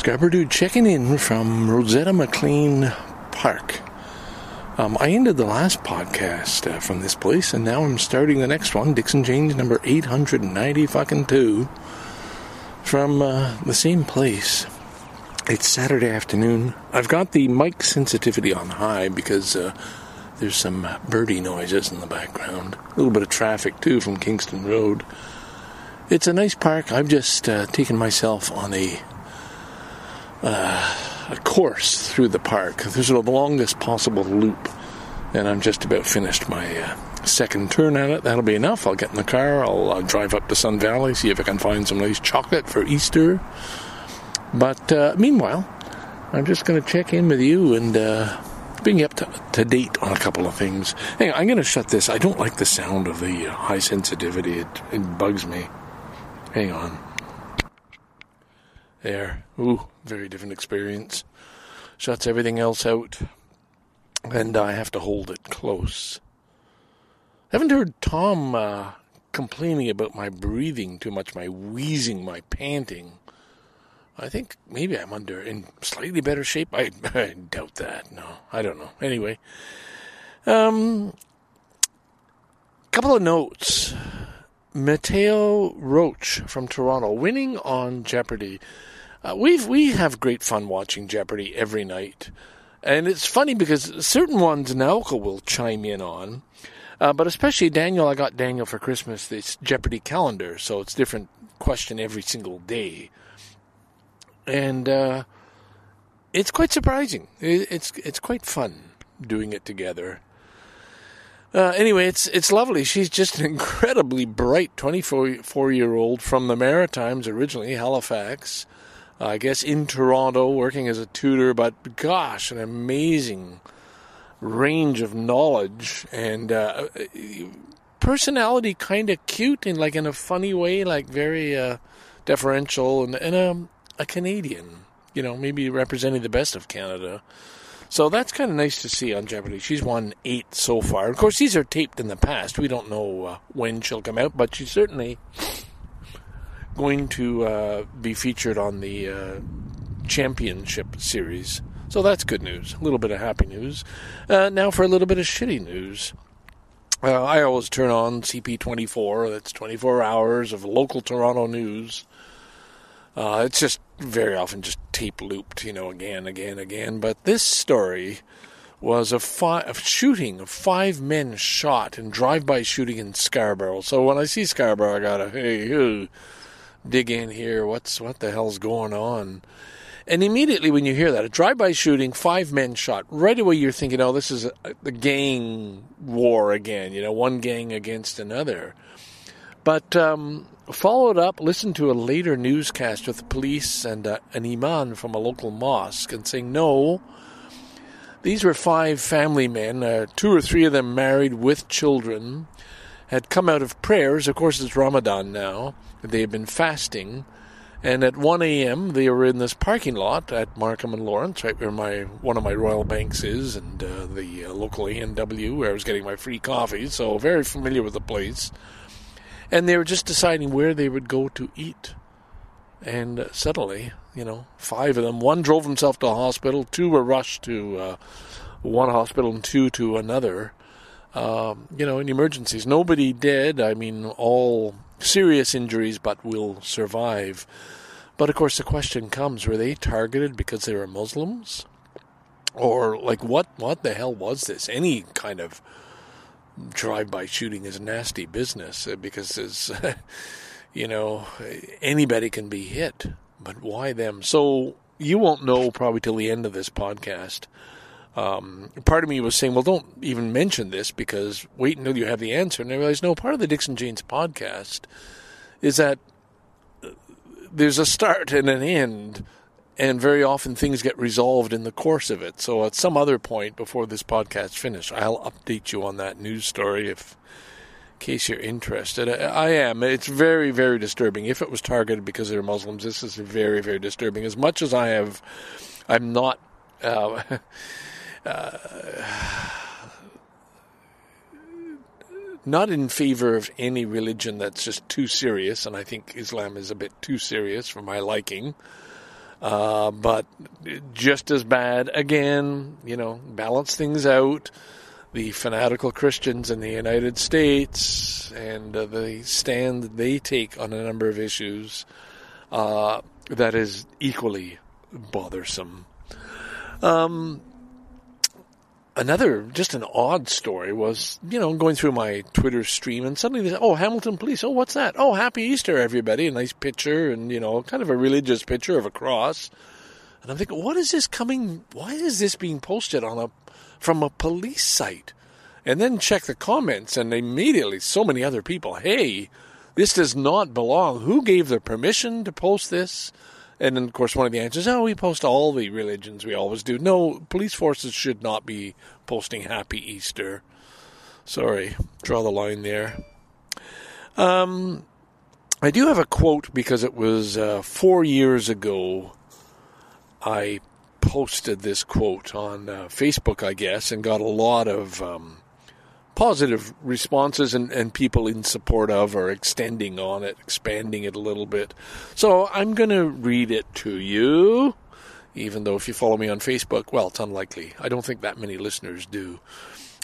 Scarborough Dude checking in from Rosetta McClain Park. Um, I ended the last podcast uh, from this place, and now I'm starting the next one, Dixon James number 890 fucking two, from uh, the same place. It's Saturday afternoon. I've got the mic sensitivity on high because uh, there's some birdie noises in the background. A little bit of traffic too from Kingston Road. It's a nice park. I've just uh, taken myself on a uh, a course through the park. There's the longest possible loop, and I'm just about finished my uh, second turn at it. That'll be enough. I'll get in the car. I'll uh, drive up to Sun Valley, see if I can find some nice chocolate for Easter. But uh, meanwhile, I'm just going to check in with you and uh, bring you up to, to date on a couple of things. On, I'm going to shut this. I don't like the sound of the uh, high sensitivity. It, it bugs me. Hang on. There. Ooh, very different experience. Shuts everything else out. And I have to hold it close. Haven't heard Tom uh, complaining about my breathing too much, my wheezing, my panting. I think maybe I'm under in slightly better shape. I, I doubt that. No, I don't know. Anyway, um, couple of notes. Mattea Roach from Toronto winning on Jeopardy. Uh, we've we have great fun watching Jeopardy every night, and it's funny because certain ones Naoko will chime in on, uh, but especially Daniel. I got Daniel for Christmas this Jeopardy calendar, so it's different question every single day, and uh, it's quite surprising. It, it's it's quite fun doing it together. Uh, anyway, it's it's lovely. She's just an incredibly bright 24 year old from the Maritimes originally, Halifax. Uh, I guess in Toronto, working as a tutor, but gosh, an amazing range of knowledge and uh, personality. Kind of cute in like in a funny way, like very uh, deferential and, and a, a Canadian. You know, maybe representing the best of Canada. So that's kind of nice to see on Jeopardy. She's won eight so far. Of course, these are taped in the past. We don't know uh, when she'll come out, but she certainly going to uh, be featured on the uh, championship series. So that's good news. A little bit of happy news. Uh, now for a little bit of shitty news. Uh, I always turn on CP24. That's 24 hours of local Toronto news. Uh, it's just very often just tape looped, you know, again, again, again. But this story was a, fi- a shooting of five men shot in drive-by shooting in Scarborough. So when I see Scarborough, I gotta hey, hey dig in here. What's what the hell's going on? And immediately when you hear that, a drive-by shooting, five men shot, right away you're thinking, oh, this is a gang war again. You know, one gang against another. But um, followed up, listened to a later newscast with the police and uh, an imam from a local mosque and saying, no, these were five family men, uh, two or three of them married with children, had come out of prayers. Of course, it's Ramadan now. They had been fasting. And at 1 a.m., they were in this parking lot at Markham and Lawrence, right where my one of my Royal Banks is, and uh, the uh, local A&W, where I was getting my free coffee. So very familiar with the place and they were just deciding where they would go to eat. And suddenly, you know, five of them, one drove himself to a hospital, two were rushed to uh, one hospital, and two to another. Um, you know, in emergencies. Nobody dead. I mean, all serious injuries, but will survive. But of course, the question comes: Were they targeted because they were Muslims, or like what? What the hell was this? Any kind of drive-by shooting is nasty business uh, because it's, you know, anybody can be hit. But why them? So you won't know probably till the end of this podcast. Um, part of me was saying, well, don't even mention this because wait until you have the answer. And I realized, no, part of the Dixon James podcast is that uh, there's a start and an end and very often things get resolved in the course of it. So at some other point before this podcast finished, I'll update you on that news story if in case you're interested. I, I am. It's very, very disturbing. If it was targeted because they're Muslims, this is very, very disturbing. As much as I have, I'm not. Uh, uh, not in favor of any religion that's just too serious, and I think Islam is a bit too serious for my liking. Uh, but just as bad, again, you know, balance things out. The fanatical Christians in the United States and uh, the stand they take on a number of issues uh, that is equally bothersome. Um, another just an odd story was you know going through my twitter stream and suddenly they said oh hamilton police oh what's that? Oh happy easter everybody. A nice picture and you know kind of a religious picture of a cross. And i'm thinking what is this coming why is this being posted on a from a police site? And then check the comments and immediately so many other people hey this does not belong. Who gave the permission to post this and then, of course, one of the answers, oh, we post all the religions we always do. No, police forces should not be posting Happy Easter. Sorry, draw the line there. Um, I do have a quote because it was uh, four years ago. I posted this quote on uh, Facebook, I guess, and got a lot of um, positive responses and, and people in support of or extending on it, expanding it a little bit. So I'm going to read it to you, even though if you follow me on Facebook, well, it's unlikely. I don't think that many listeners do.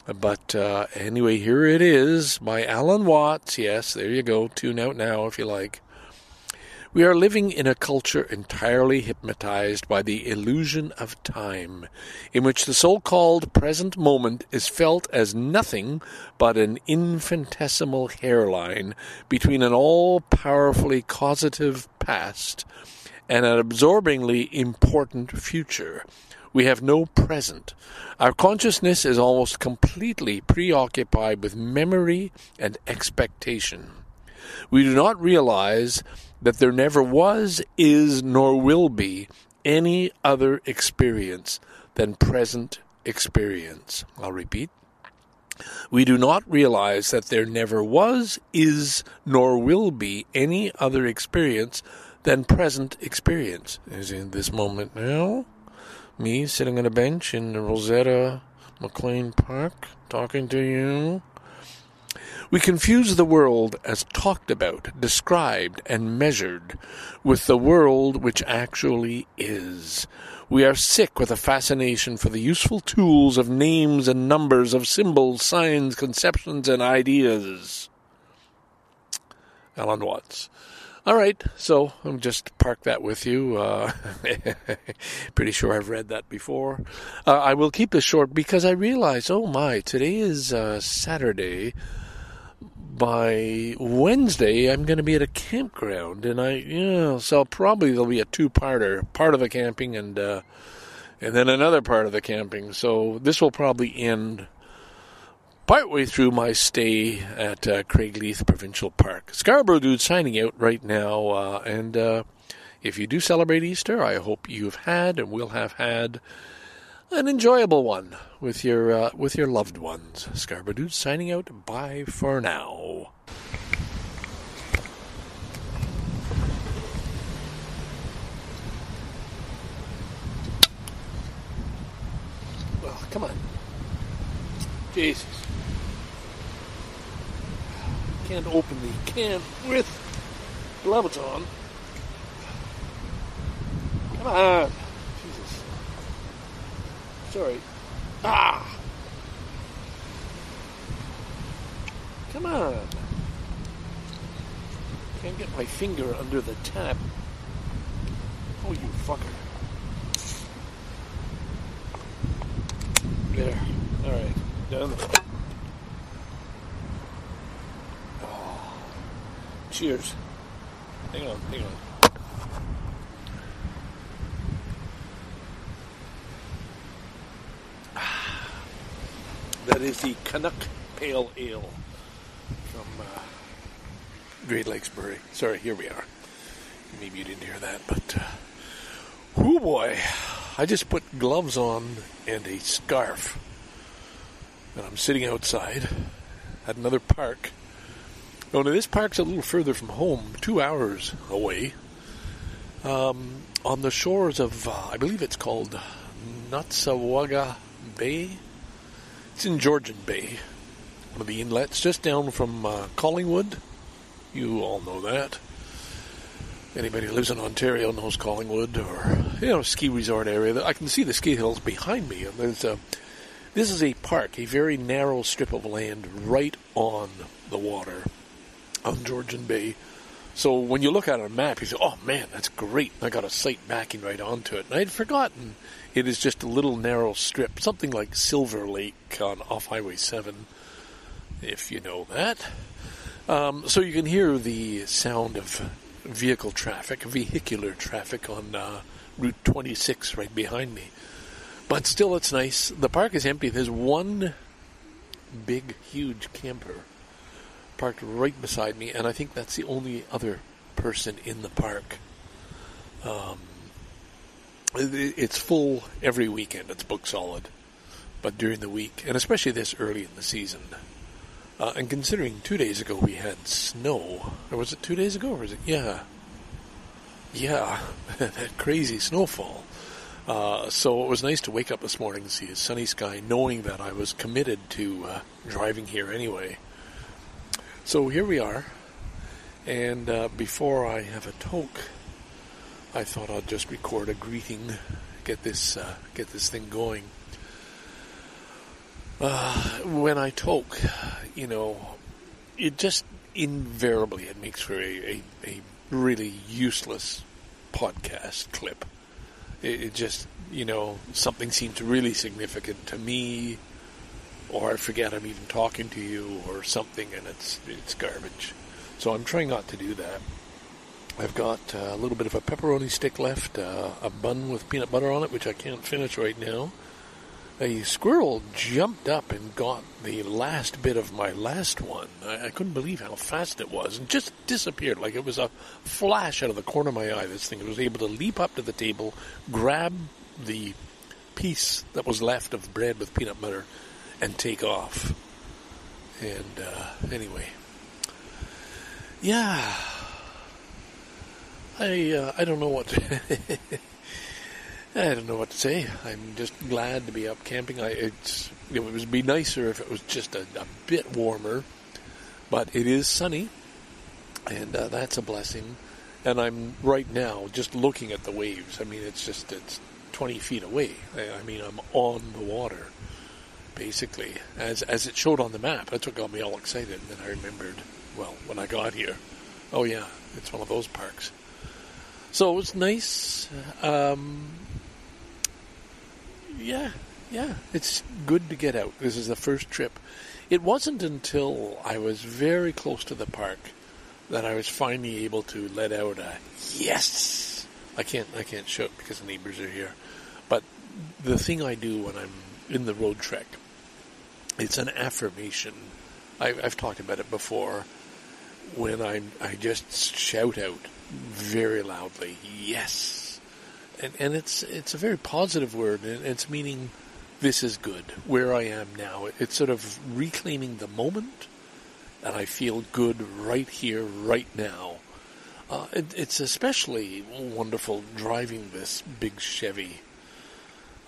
But uh, anyway, here it is by Alan Watts. Yes, there you go. Tune out now if you like. We are living in a culture entirely hypnotized by the illusion of time, in which the so called present moment is felt as nothing but an infinitesimal hairline between an all powerfully causative past and an absorbingly important future. We have no present. Our consciousness is almost completely preoccupied with memory and expectation. We do not realize that there never was, is, nor will be any other experience than present experience. I'll repeat. We do not realize that there never was, is, nor will be any other experience than present experience. Is in this moment now, me sitting on a bench in Rosetta McClain Park talking to you. We confuse the world as talked about, described, and measured with the world which actually is. We are sick with a fascination for the useful tools of names and numbers, of symbols, signs, conceptions, and ideas. Alan Watts. All right, so I'll just park that with you. Uh, pretty sure I've read that before. Uh, I will keep this short because I realize, oh my, today is uh, Saturday by Wednesday, I'm going to be at a campground, and I, know, so probably there'll be a two-parter, part of the camping and uh, and then another part of the camping. So this will probably end partway through my stay at uh, Craigleith Provincial Park. Scarborough Dude signing out right now, uh, and uh, if you do celebrate Easter, I hope you've had and will have had an enjoyable one with your uh, with your loved ones. Scarborough Dude signing out. Bye for now. Well, come on. Jesus. Can't open the can with gloves on. Come on. Sorry. Ah! Come on. Can't get my finger under the tap. Oh, you fucker. There. Alright. Done. Oh. Cheers. Hang on, hang on. That is the Canuck Pale Ale from uh, Great Lakes Brewery. Sorry, here we are. Maybe you didn't hear that, but uh, oh boy, I just put gloves on and a scarf, and I'm sitting outside at another park. Oh, now this park's a little further from home, two hours away, um, on the shores of, uh, I believe it's called Nottawasaga Bay. It's in Georgian Bay, one of the inlets just down from uh, Collingwood. You all know that. Anybody who lives in Ontario knows Collingwood or you know ski resort area. I can see the ski hills behind me, and there's a. This is a park, a very narrow strip of land right on the water, on Georgian Bay. So when you look at a map, you say, "Oh man, that's great! I got a site backing right onto it." And I'd forgotten it is just a little narrow strip, something like Silver Lake on off Highway Seven, if you know that. Um, so you can hear the sound of vehicle traffic, vehicular traffic on uh, Route 26 right behind me. But still, it's nice. The park is empty. There's one big, huge camper parked right beside me, and I think that's the only other person in the park. Um, it's full every weekend. It's book solid, but during the week, and especially this early in the season, uh, and considering two days ago we had snow, or was it two days ago, or was it? Yeah, yeah, that crazy snowfall. Uh, so it was nice to wake up this morning and see a sunny sky, knowing that I was committed to uh, driving here anyway. So here we are, and uh, before I have a toke, I thought I'd just record a greeting, get this uh, get this thing going. Uh, when I toke, you know, it just invariably it makes for a, a, a really useless podcast clip. It, it, just, you know, something seems really significant to me, or I forget I'm even talking to you, or something, and it's it's garbage. So I'm trying not to do that. I've got a little bit of a pepperoni stick left, uh, a bun with peanut butter on it, which I can't finish right now a squirrel jumped up and got the last bit of my last one. I, I, couldn't believe how fast it was and just disappeared like it was a flash out of the corner of my eye. This thing was able to leap up to the table, grab the piece that was left of bread with peanut butter, and take off. And uh, anyway, yeah, I uh, I don't know what. I don't know what to say. I'm just glad to be up camping. I, it's it would be nicer if it was just a, a bit warmer, but it is sunny, and uh, that's a blessing. And I'm right now just looking at the waves. I mean, it's just it's 20 feet away. I, I mean, I'm on the water, basically, as as it showed on the map. That's what got me all excited. And then I remembered, well, when I got here, oh yeah, it's one of those parks. So it was nice. Um, yeah, yeah, it's good to get out. This is the first trip. It wasn't until I was very close to the park that I was finally able to let out a yes. I can't I can't show it because the neighbors are here. But the thing I do when I'm in the Roadtrek, it's an affirmation. I, I've talked about it before. When I I just shout out very loudly, yes and, and it's it's a very positive word, and it's meaning this is good where I am now. It's sort of reclaiming the moment, and I feel good right here, right now. Uh, it, it's especially wonderful driving this big Chevy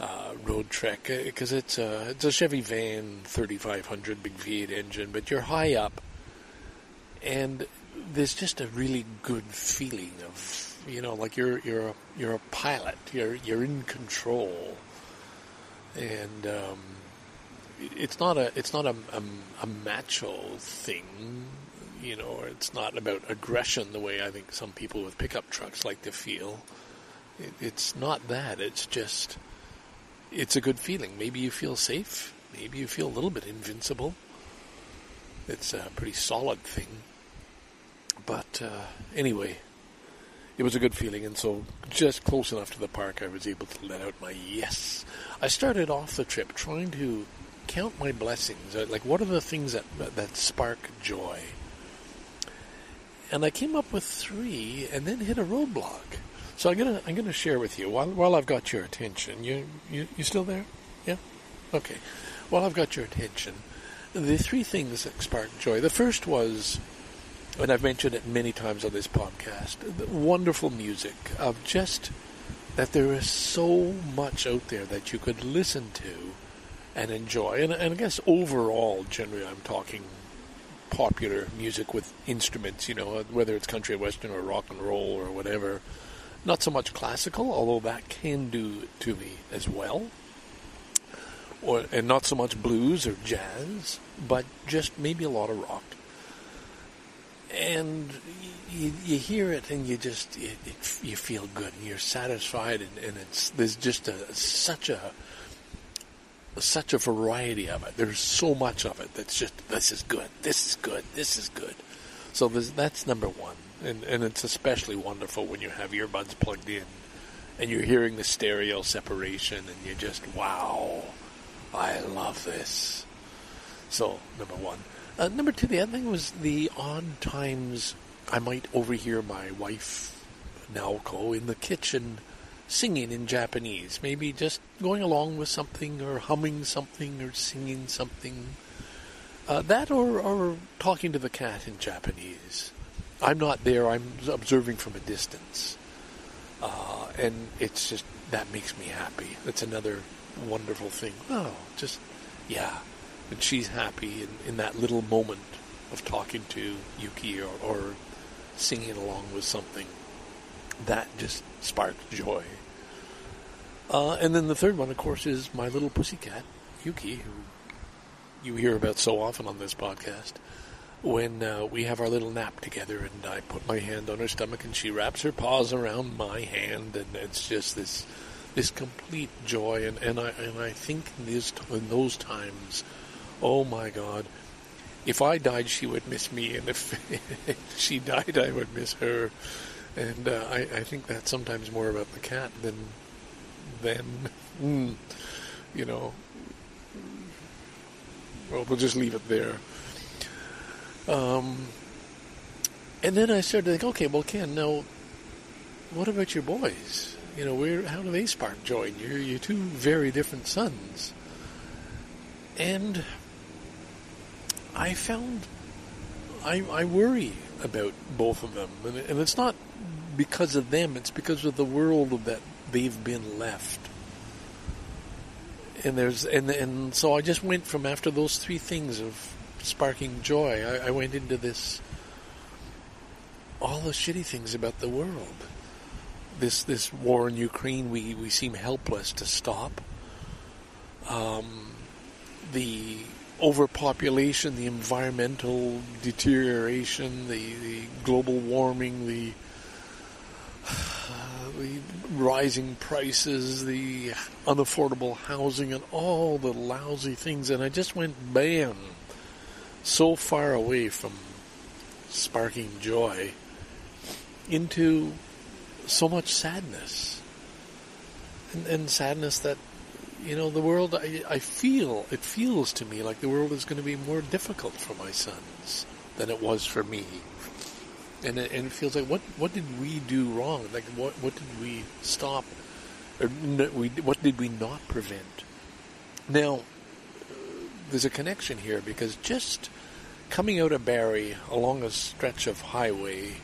uh, Roadtrek because uh, it's a it's a Chevy van 3500 big V8 engine, but you're high up, and there's just a really good feeling of you know, like you're you're a, you're a pilot. You're you're in control, and um, it's not a it's not a, a, a macho thing, you know, it's not about aggression the way I think some people with pickup trucks like to feel. It, it's not that. It's just it's a good feeling. Maybe you feel safe. Maybe you feel a little bit invincible. It's a pretty solid thing. But uh, anyway, it was a good feeling, and so just close enough to the park, I was able to let out my yes. I started off the trip trying to count my blessings. Uh, like, what are the things that that spark joy? And I came up with three, and then hit a roadblock. So I'm gonna I'm gonna share with you while while I've got your attention. You you you still there? Yeah. Okay. While I've got your attention, the three things that spark joy. The first was and I've mentioned it many times on this podcast, wonderful music of just that there is so much out there that you could listen to and enjoy. And, and I guess overall, generally, I'm talking popular music with instruments, you know, whether it's country, western, or rock and roll, or whatever. Not so much classical, although that can do to me as well. Or, and not so much blues or jazz, but just maybe a lot of rock. And you, you hear it and you just it, it, you feel good and you're satisfied and, and it's there's just a, such a such a variety of it. There's so much of it that's just this is good, this is good, this is good. So that's number one, and and it's especially wonderful when you have earbuds plugged in, and you're hearing the stereo separation, and you're just wow, I love this. So number one, uh, number two, the other thing was the odd times I might overhear my wife Naoko in the kitchen singing in Japanese, maybe just going along with something or humming something or singing something. Uh, that or, or talking to the cat in Japanese. I'm not there, I'm observing from a distance. Uh, and it's just, that makes me happy. That's another wonderful thing. Oh, just, yeah. And she's happy in, in that little moment of talking to Yuki or, or singing along with something. That just sparks joy. Uh, and then the third one, of course, is my little pussycat, Yuki, who you hear about so often on this podcast. When uh, we have our little nap together, and I put my hand on her stomach, and she wraps her paws around my hand, and it's just this this complete joy. And, and I and I think in, these, in those times, oh my God, if I died, she would miss me, and if, she died, I would miss her. And uh, I, I think that's sometimes more about the cat than then, mm, you know, well, we'll just leave it there. Um, and then I started to think, okay, well, Ken, now, what about your boys? You know, where, how do they spark joy in you? You're two very different sons. And I found I, I worry about both of them. And, and it's not because of them, it's because of the world that they've been left. And there's and and so I just went from after those three things of sparking joy, I, I went into this all the shitty things about the world. This this war in Ukraine, we, we seem helpless to stop. Um, the overpopulation, the environmental deterioration, the, the global warming, the the rising prices, the unaffordable housing, and all the lousy things. And I just went bam, so far away from sparking joy into so much sadness. And, and sadness that, you know, the world, I, I feel, it feels to me like the world is going to be more difficult for my sons than it was for me and it, and it feels like what what did we do wrong? Like what what did we stop? Or we what did we not prevent? Now, uh, there's a connection here because just coming out of Barrie along a stretch of highway,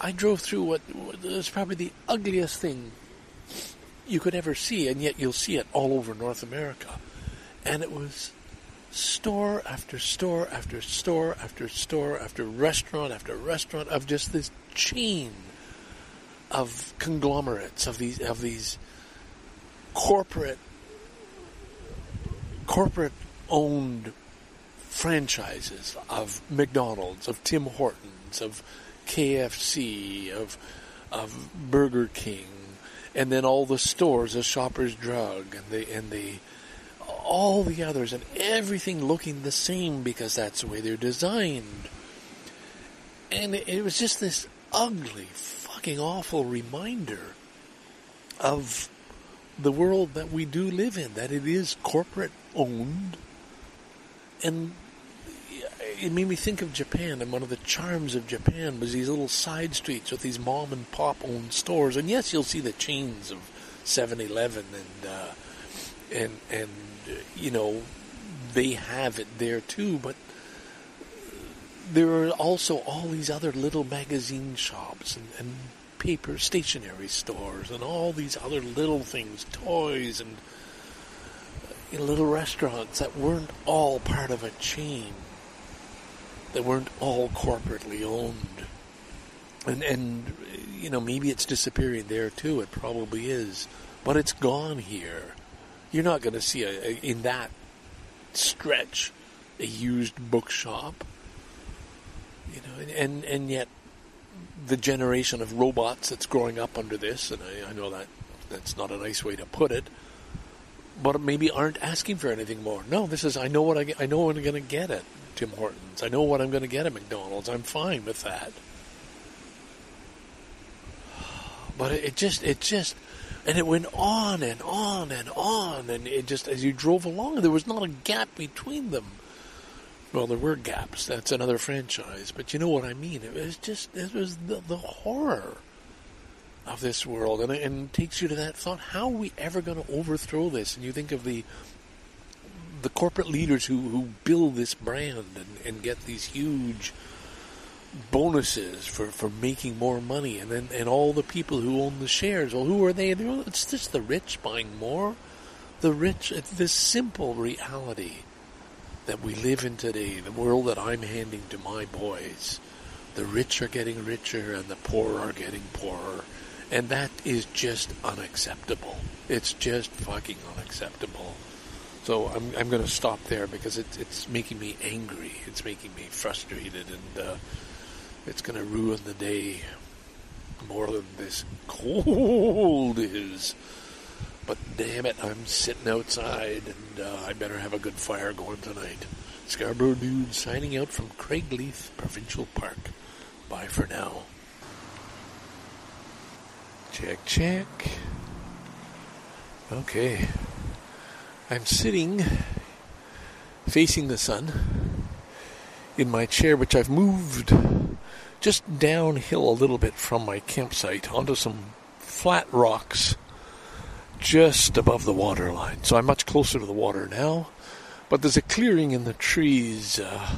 I drove through what was probably the ugliest thing you could ever see, and yet you'll see it all over North America, and it was store after store after store after store after restaurant after restaurant of just this chain of conglomerates of these of these corporate corporate owned franchises of McDonald's, of Tim Hortons, of KFC, of of Burger King, and then all the stores, the Shoppers Drug, and the and the all the others and everything looking the same because that's the way they're designed. And it was just this ugly, fucking awful reminder of the world that we do live in, that it is corporate owned. And it made me think of Japan, and one of the charms of Japan was these little side streets with these mom and pop owned stores. And yes, you'll see the chains of 7 Eleven and, uh, and, and you know, they have it there too, but there are also all these other little magazine shops and, and paper stationery stores and all these other little things, toys and little restaurants that weren't all part of a chain, that weren't all corporately owned. And, and, you know, maybe it's disappearing there too. It probably is. But it's gone here. You're not going to see a, a, in that stretch a used bookshop. You know, and, and, and yet the generation of robots that's growing up under this, and I, I know that that's not a nice way to put it, but maybe aren't asking for anything more. No, this is I know what I, I know what I'm going to get at Tim Hortons. I know what I'm going to get at McDonald's. I'm fine with that. But it, it just it just and it went on and on and on and it just as you drove along there was not a gap between them. Well, there were gaps. That's another franchise, but you know what I mean. It was just it was the, the horror of this world, and and takes you to that thought: How are we ever going to overthrow this? And you think of the the corporate leaders who, who build this brand and, and get these huge bonuses for, for making more money, and then and all the people who own the shares. Well, who are they? It's just the rich buying more. The rich. It's this simple reality that we live in today, the world that I'm handing to my boys. The rich are getting richer, and the poor are getting poorer, and that is just unacceptable. It's just fucking unacceptable. So I'm I'm going to stop there because it's it's making me angry. It's making me frustrated, and uh, it's going to ruin the day more than this cold is. But damn it, I'm sitting outside, and uh, I better have a good fire going tonight. Scarborough Dude signing out from Craigleith Provincial Park. Bye for now. Check, check. Okay. I'm sitting facing the sun in my chair, which I've moved just downhill a little bit from my campsite onto some flat rocks just above the water line. So I'm much closer to the water now, but there's a clearing in the trees uh,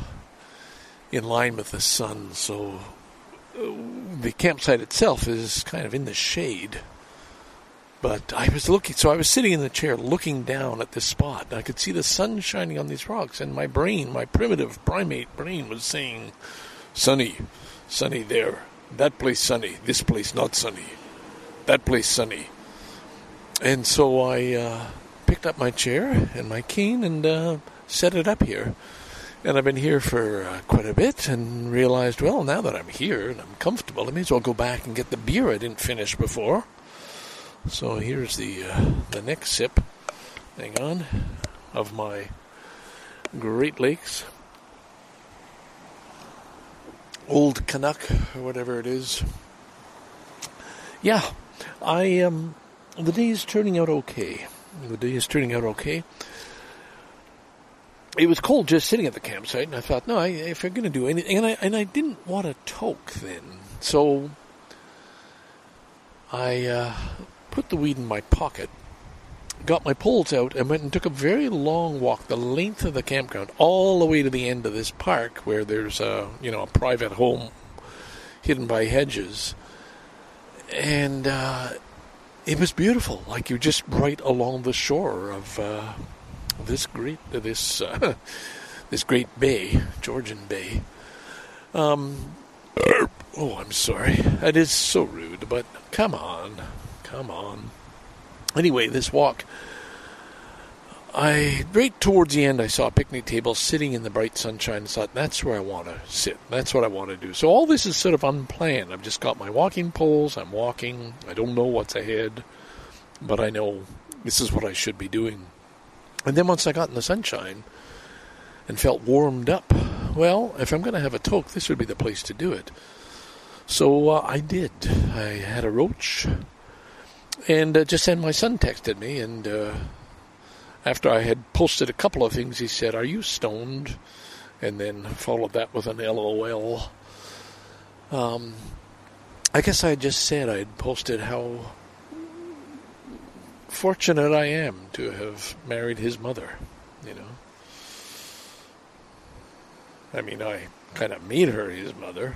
in line with the sun, so the campsite itself is kind of in the shade. But I was looking, so I was sitting in the chair looking down at this spot. I could see the sun shining on these rocks, and my brain, my primitive primate brain, was saying, Sunny, sunny there. That place sunny. This place not sunny. That place sunny. And so I uh, picked up my chair and my cane and uh, set it up here. And I've been here for uh, quite a bit and realized, well, now that I'm here and I'm comfortable, I may as well go back and get the beer I didn't finish before. So here's the uh, the next sip. Hang on, of my Great Lakes Old Canuck or whatever it is. Yeah, I um, the day is turning out okay. The day is turning out okay. It was cold just sitting at the campsite, and I thought, no, I, if you're going to do anything, and I and I didn't want a toke then, so I uh, put the weed in my pocket, got my poles out, and went and took a very long walk the length of the campground, all the way to the end of this park where there's a you know a private home hidden by hedges, and uh, it was beautiful. Like you're just right along the shore of uh, this great this uh, this great bay, Georgian Bay. Um, oh, I'm sorry. That is so rude, but come on. Come on. Anyway, this walk. I right towards the end, I saw a picnic table sitting in the bright sunshine. and thought that's where I want to sit. That's what I want to do. So all this is sort of unplanned. I've just got my walking poles. I'm walking. I don't know what's ahead, but I know this is what I should be doing. And then once I got in the sunshine and felt warmed up, well, if I'm going to have a toke, this would be the place to do it. So uh, I did. I had a roach and uh, just then my son texted me, and uh, after I had posted a couple of things, he said, Are you stoned? And then followed that with an LOL. Um, I guess I just said I'd posted how fortunate I am to have married his mother, you know. I mean, I kind of made her his mother.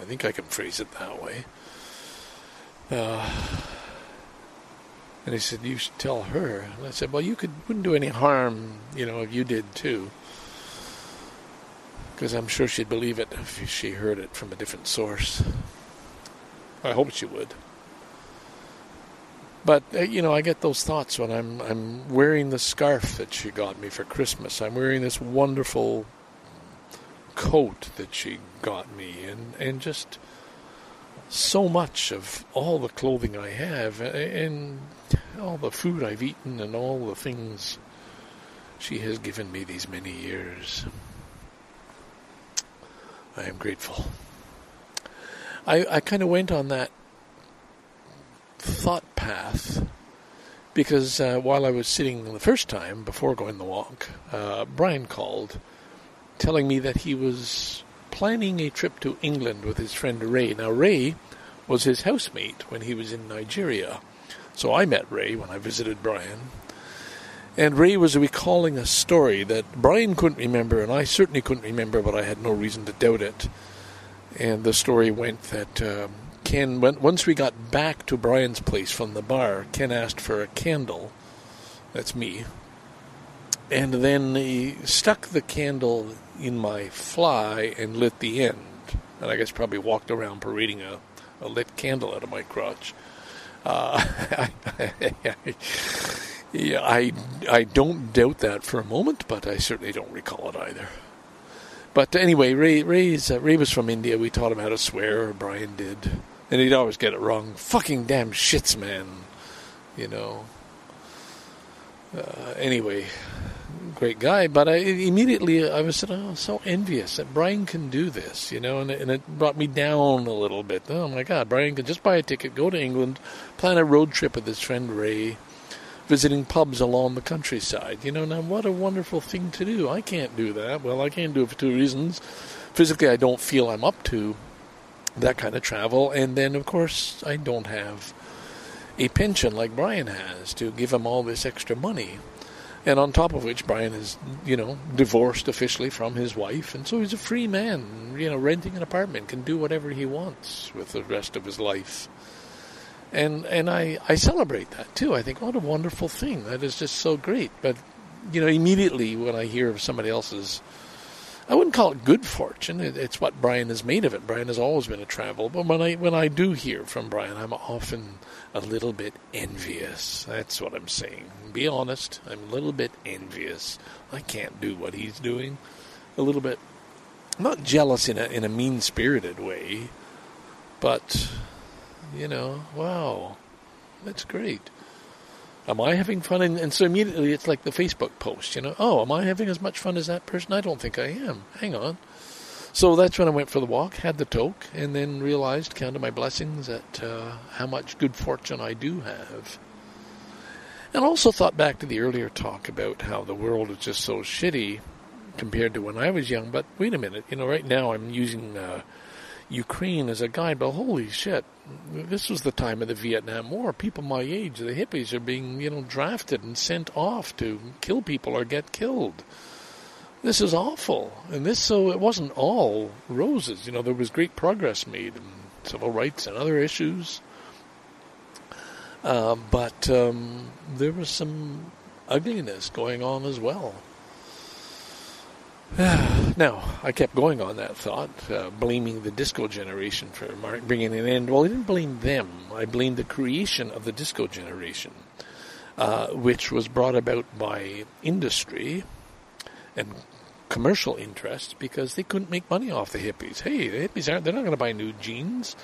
I think I can phrase it that way. Uh, And he said, You should tell her. And I said, Well, you could, wouldn't do any harm, you know, if you did too. Because I'm sure she'd believe it if she heard it from a different source. I hope she would. But uh, you know, I get those thoughts when I'm I'm wearing the scarf that she got me for Christmas. I'm wearing this wonderful coat that she got me, and and just so much of all the clothing I have, and all the food I've eaten, and all the things she has given me these many years. I am grateful. I, I kind of went on that thought path because uh, while I was sitting the first time before going the walk, uh, Brian called telling me that he was planning a trip to England with his friend Ray. Now, Ray was his housemate when he was in Nigeria. So I met Ray when I visited Brian. And Ray was recalling a story that Brian couldn't remember, and I certainly couldn't remember, but I had no reason to doubt it. And the story went that um, Ken, once we got back to Brian's place from the bar, Ken asked for a candle. That's me. And then he stuck the candle in my fly and lit the end. And I guess probably walked around parading a, a lit candle out of my crotch. Uh, yeah, I, I don't doubt that for a moment, but I certainly don't recall it either. But anyway, Ray, uh, Ray was from India. We taught him how to swear, Brian did and he'd always get it wrong. Fucking damn shits, man. You know. Uh, anyway, great guy, but I immediately I was oh, so envious that Brian can do this, you know, and, and it brought me down a little bit. Oh my God, Brian can just buy a ticket, go to England, plan a road trip with his friend Ray, visiting pubs along the countryside. You know, now what a wonderful thing to do. I can't do that. Well, I can't do it for two reasons. Physically, I don't feel I'm up to that kind of travel. And then, of course, I don't have a pension like Brian has to give him all this extra money. And on top of which, Brian is, you know, divorced officially from his wife, and so he's a free man. You know, renting an apartment can do whatever he wants with the rest of his life. And and I I celebrate that too. I think what a wonderful thing. That is just so great. But you know, immediately when I hear of somebody else's I wouldn't call it good fortune. it's what Brian has made of it. Brian has always been a traveler, but when I when I do hear from Brian, I'm often a little bit envious. That's what I'm saying. Be honest. I'm a little bit envious. I can't do what he's doing. A little bit. I'm not jealous in a in a mean spirited way, but you know, wow, that's great. Am I having fun? And, and, so immediately it's like the Facebook post, you know, oh, am I having as much fun as that person? I don't think I am. Hang on. So that's when I went for the walk, had the toke, and then realized, counted my blessings, at uh, how much good fortune I do have. And also thought back to the earlier talk about how the world is just so shitty compared to when I was young. But wait a minute, you know, right now I'm using uh, Ukraine as a guide, but holy shit, this was the time of the Vietnam War. People my age, the hippies, are being, you know, drafted and sent off to kill people or get killed. This is awful. And this, so it wasn't all roses. You know, there was great progress made in civil rights and other issues. Uh, but um, there was some ugliness going on as well. now, I kept going on that thought, uh, blaming the disco generation for bringing an end. Well, I didn't blame them. I blamed the creation of the disco generation, uh, which was brought about by industry and commercial interests because they couldn't make money off the hippies. Hey, the hippies aren't, they're not going to buy new jeans.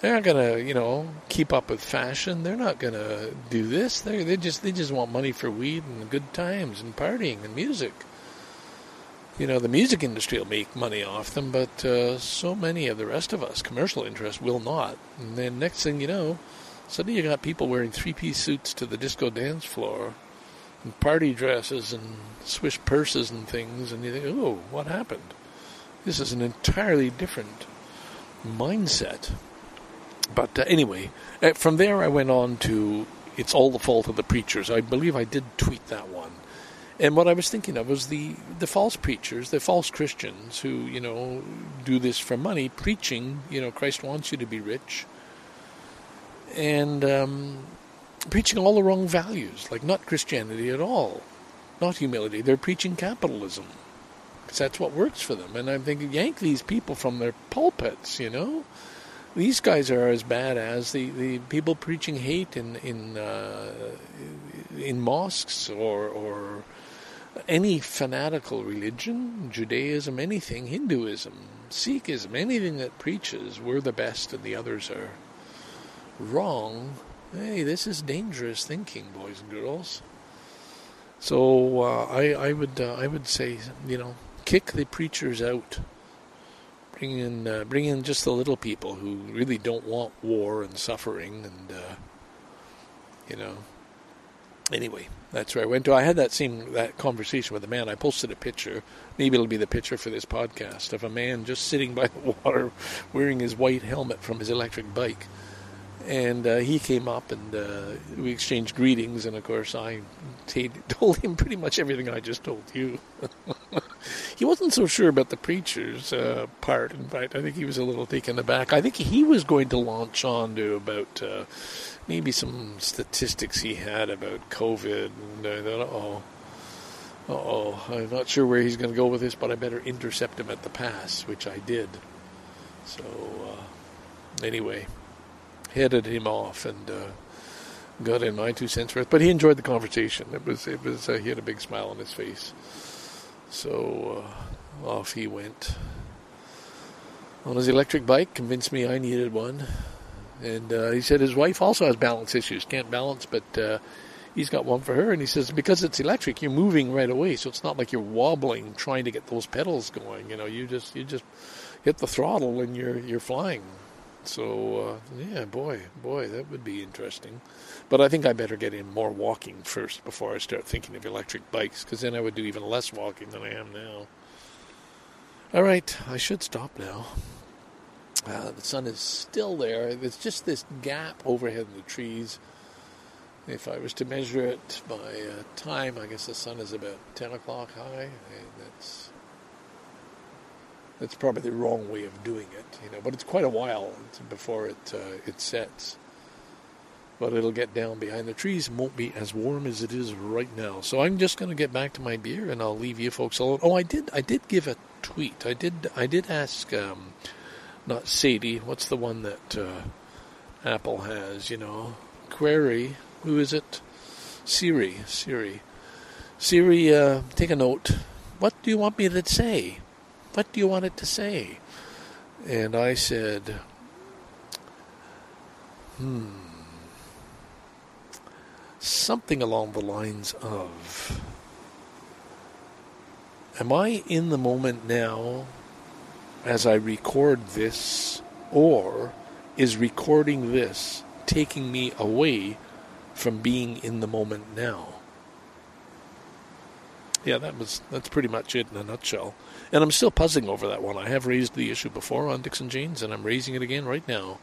They're not going to, you know, keep up with fashion. They're not going to do this. They they just they just want money for weed and good times and partying and music you know, the music industry will make money off them, but uh, so many of the rest of us, commercial interests, will not. And then next thing you know, suddenly you got people wearing three-piece suits to the disco dance floor, and party dresses and swish purses and things, and you think, oh, what happened? This is an entirely different mindset. But uh, anyway, uh, from there I went on to it's all the fault of the preachers. I believe I did tweet that one. And what I was thinking of was the, the false preachers, the false Christians who, you know, do this for money, preaching, you know, Christ wants you to be rich. And um, preaching all the wrong values, like not Christianity at all, not humility. They're preaching capitalism because that's what works for them. And I'm thinking, yank these people from their pulpits, you know. These guys are as bad as the, the people preaching hate in in uh, in mosques or or any fanatical religion, Judaism, anything, Hinduism, Sikhism, anything that preaches we're the best and the others are wrong. Hey, this is dangerous thinking, boys and girls. So uh, I I would uh, I would say you know kick the preachers out. Bring in uh, bring in just the little people who really don't want war and suffering and uh, you know. Anyway, that's where I went to. I had that same that conversation with a man. I posted a picture. Maybe it'll be the picture for this podcast of a man just sitting by the water, wearing his white helmet from his electric bike and uh, he came up and uh, we exchanged greetings. And of course, I t- told him pretty much everything I just told you. he wasn't so sure about the preacher's uh, part. In fact, I think he was a little taken aback. I think he was going to launch on to about uh, maybe some statistics he had about COVID. And I thought, oh. oh, I'm not sure where he's going to go with this, but I better intercept him at the pass, which I did. So, uh, anyway, headed him off and uh, got in my two cents worth. But he enjoyed the conversation. It was it was uh, he had a big smile on his face. So uh, off he went on his electric bike. Convinced me I needed one, and uh, he said his wife also has balance issues. Can't balance, but. Uh, he's got one for her, and he says because it's electric, you're moving right away, so it's not like you're wobbling trying to get those pedals going. You know, you just you just hit the throttle and you're you're flying. So uh, yeah, boy, boy, that would be interesting. But I think I better get in more walking first before I start thinking of electric bikes, because then I would do even less walking than I am now. All right, I should stop now. Uh, the sun is still there. There's just this gap overhead in the trees. If I was to measure it by uh, time, I guess the sun is about 10 o'clock high. And that's that's probably the wrong way of doing it, you know. But it's quite a while before it uh, it sets. But it'll get down behind the trees and won't be as warm as it is right now. So I'm just going to get back to my beer and I'll leave you folks alone. Oh, I did I did give a tweet. I did I did ask um, not Sadie. What's the one that uh, Apple has? You know, Query. Who is it? Siri. Siri. Siri. Uh, take a note. What do you want me to say? What do you want it to say? And I said, hmm, something along the lines of, Am I in the moment now as I record this, or is recording this taking me away from being in the moment now? Yeah, that was that's pretty much it in a nutshell. And I'm still puzzling over that one. I have raised the issue before on Dixon Janes, and I'm raising it again right now.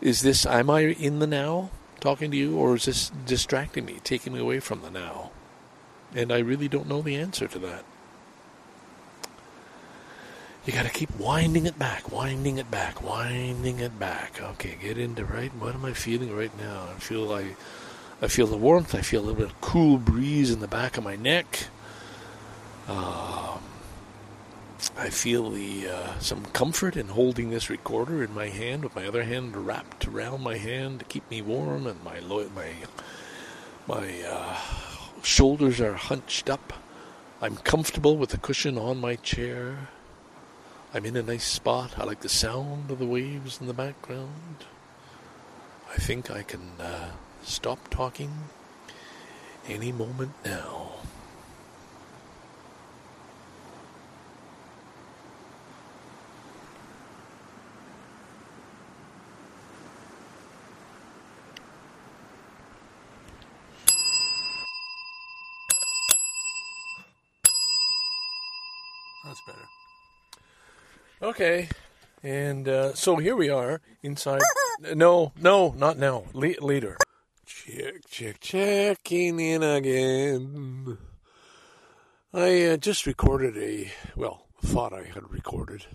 Is this, am I in the now talking to you, or is this distracting me, taking me away from the now? And I really don't know the answer to that. You got to keep winding it back, winding it back, winding it back. Okay, get into right. What am I feeling right now? I feel like I feel the warmth. I feel a little bit of cool breeze in the back of my neck. Um, I feel the uh, some comfort in holding this recorder in my hand, with my other hand wrapped around my hand to keep me warm, and my my my uh, shoulders are hunched up. I'm comfortable with the cushion on my chair. I'm in a nice spot. I like the sound of the waves in the background. I think I can uh, stop talking any moment now. That's better. Okay, and uh, so here we are inside. no, no, not now. Le- later. Check, check, checking in again. I uh, just recorded a, well, thought I had recorded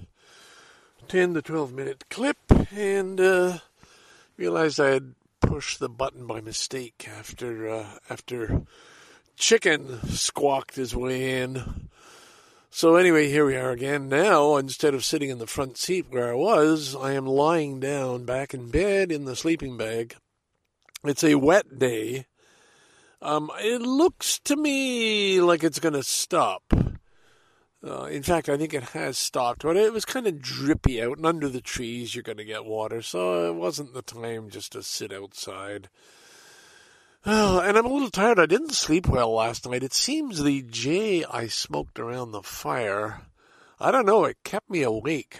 10 to 12 minute clip and uh, realized I had pushed the button by mistake after uh, after chicken squawked his way in. So anyway, here we are again. Now, instead of sitting in the front seat where I was, I am lying down back in bed in the sleeping bag. It's a wet day. Um, it looks to me like it's going to stop. Uh, in fact, I think it has stopped, but it was kind of drippy out, and under the trees you're going to get water, so it wasn't the time just to sit outside. Oh, and I'm a little tired. I didn't sleep well last night. It seems the J I smoked around the fire, I don't know, it kept me awake.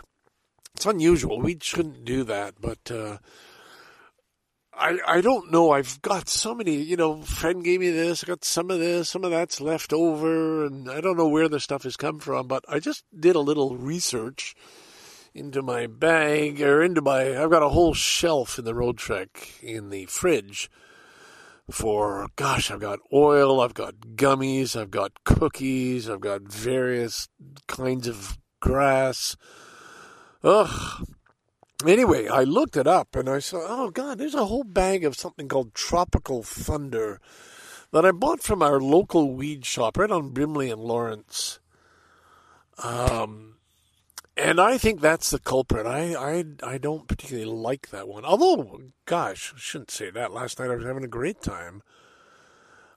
It's unusual. We shouldn't do that, but uh, I I don't know. I've got so many. You know, friend gave me this. I got some of this. Some of that's left over, and I don't know where the stuff has come from. But I just did a little research into my bag or into my. I've got a whole shelf in the Roadtrek in the fridge for gosh, I've got oil, I've got gummies, I've got cookies, I've got various kinds of grass. Ugh. Anyway, I looked it up and I saw, oh God, there's a whole bag of something called Tropical Thunder that I bought from our local weed shop right on Brimley and Lawrence. Um, and I think that's the culprit. I, I, I don't particularly like that one. Although, gosh, I shouldn't say that. Last night I was having a great time.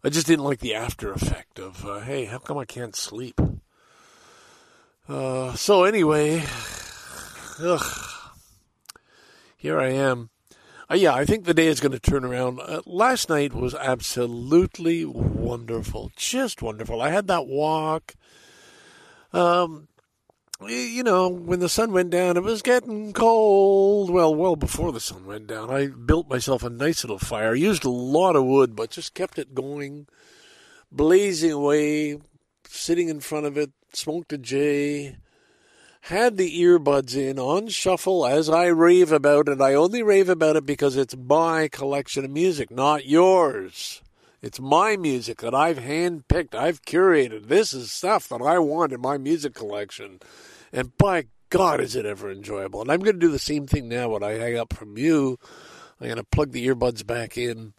I just didn't like the after effect of, uh, hey, how come I can't sleep? Uh, so anyway, ugh, here I am. Uh, yeah, I think the day is going to turn around. Uh, last night was absolutely wonderful, just wonderful. I had that walk. Um, you know, when the sun went down, it was getting cold. Well, well before the sun went down, I built myself a nice little fire. Used a lot of wood, but just kept it going, blazing away, sitting in front of it, smoked a J, had the earbuds in on shuffle as I rave about it. I only rave about it because it's my collection of music, not yours. It's my music that I've handpicked, I've curated. This is stuff that I want in my music collection. And by God, is it ever enjoyable. And I'm going to do the same thing now when I hang up from you. I'm going to plug the earbuds back in.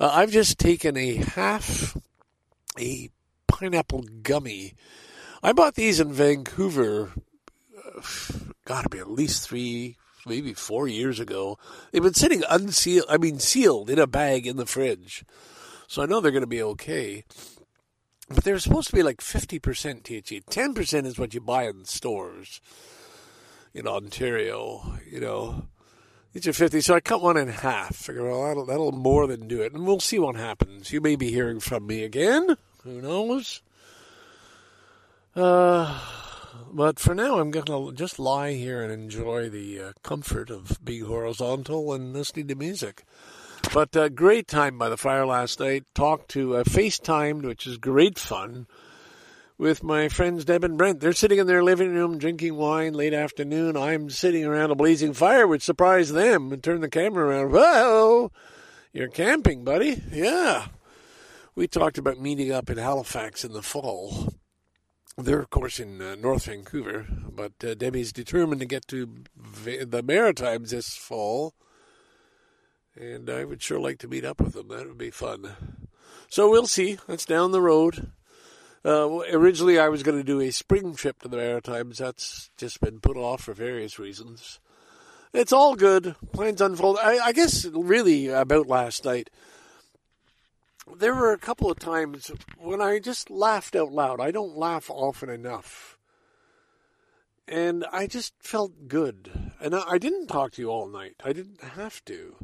Uh, I've just taken a half a pineapple gummy. I bought these in Vancouver, uh, got to be at least three, maybe four years ago. They've been sitting unsealed, I mean, sealed in a bag in the fridge. So I know they're going to be okay. But they're supposed to be like 50% THC. 10% is what you buy in stores in Ontario, you know. These are 50. So I cut one in half. Figure, well, that'll, that'll more than do it. And we'll see what happens. You may be hearing from me again. Who knows? Uh, but for now, I'm going to just lie here and enjoy the uh, comfort of being horizontal and listening to music. But uh, great time by the fire last night. Talked to, uh, FaceTimed, which is great fun, with my friends Deb and Brent. They're sitting in their living room drinking wine late afternoon. I'm sitting around a blazing fire, which surprised them, and turned the camera around. Whoa! You're camping, buddy. Yeah. We talked about meeting up in Halifax in the fall. They're, of course, in uh, North Vancouver, but uh, Debbie's determined to get to the Maritimes this fall and I would sure like to meet up with them. That would be fun. So we'll see. That's down the road. Uh, originally, I was going to do a spring trip to the Maritimes. That's just been put off for various reasons. It's all good. Plans unfold. I, I guess really about last night. There were a couple of times when I just laughed out loud. I don't laugh often enough. And I just felt good. And I, I didn't talk to you all night. I didn't have to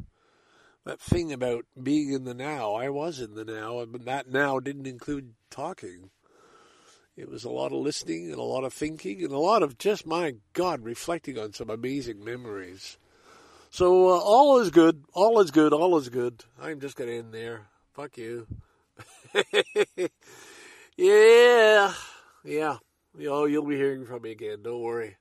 that thing about being in the now. I was in the now, but that now didn't include talking. It was a lot of listening and a lot of thinking and a lot of just, my God, reflecting on some amazing memories. So uh, all is good. All is good. All is good. I'm just going to end there. Fuck you. yeah. Yeah. You know, you'll be hearing from me again. Don't worry.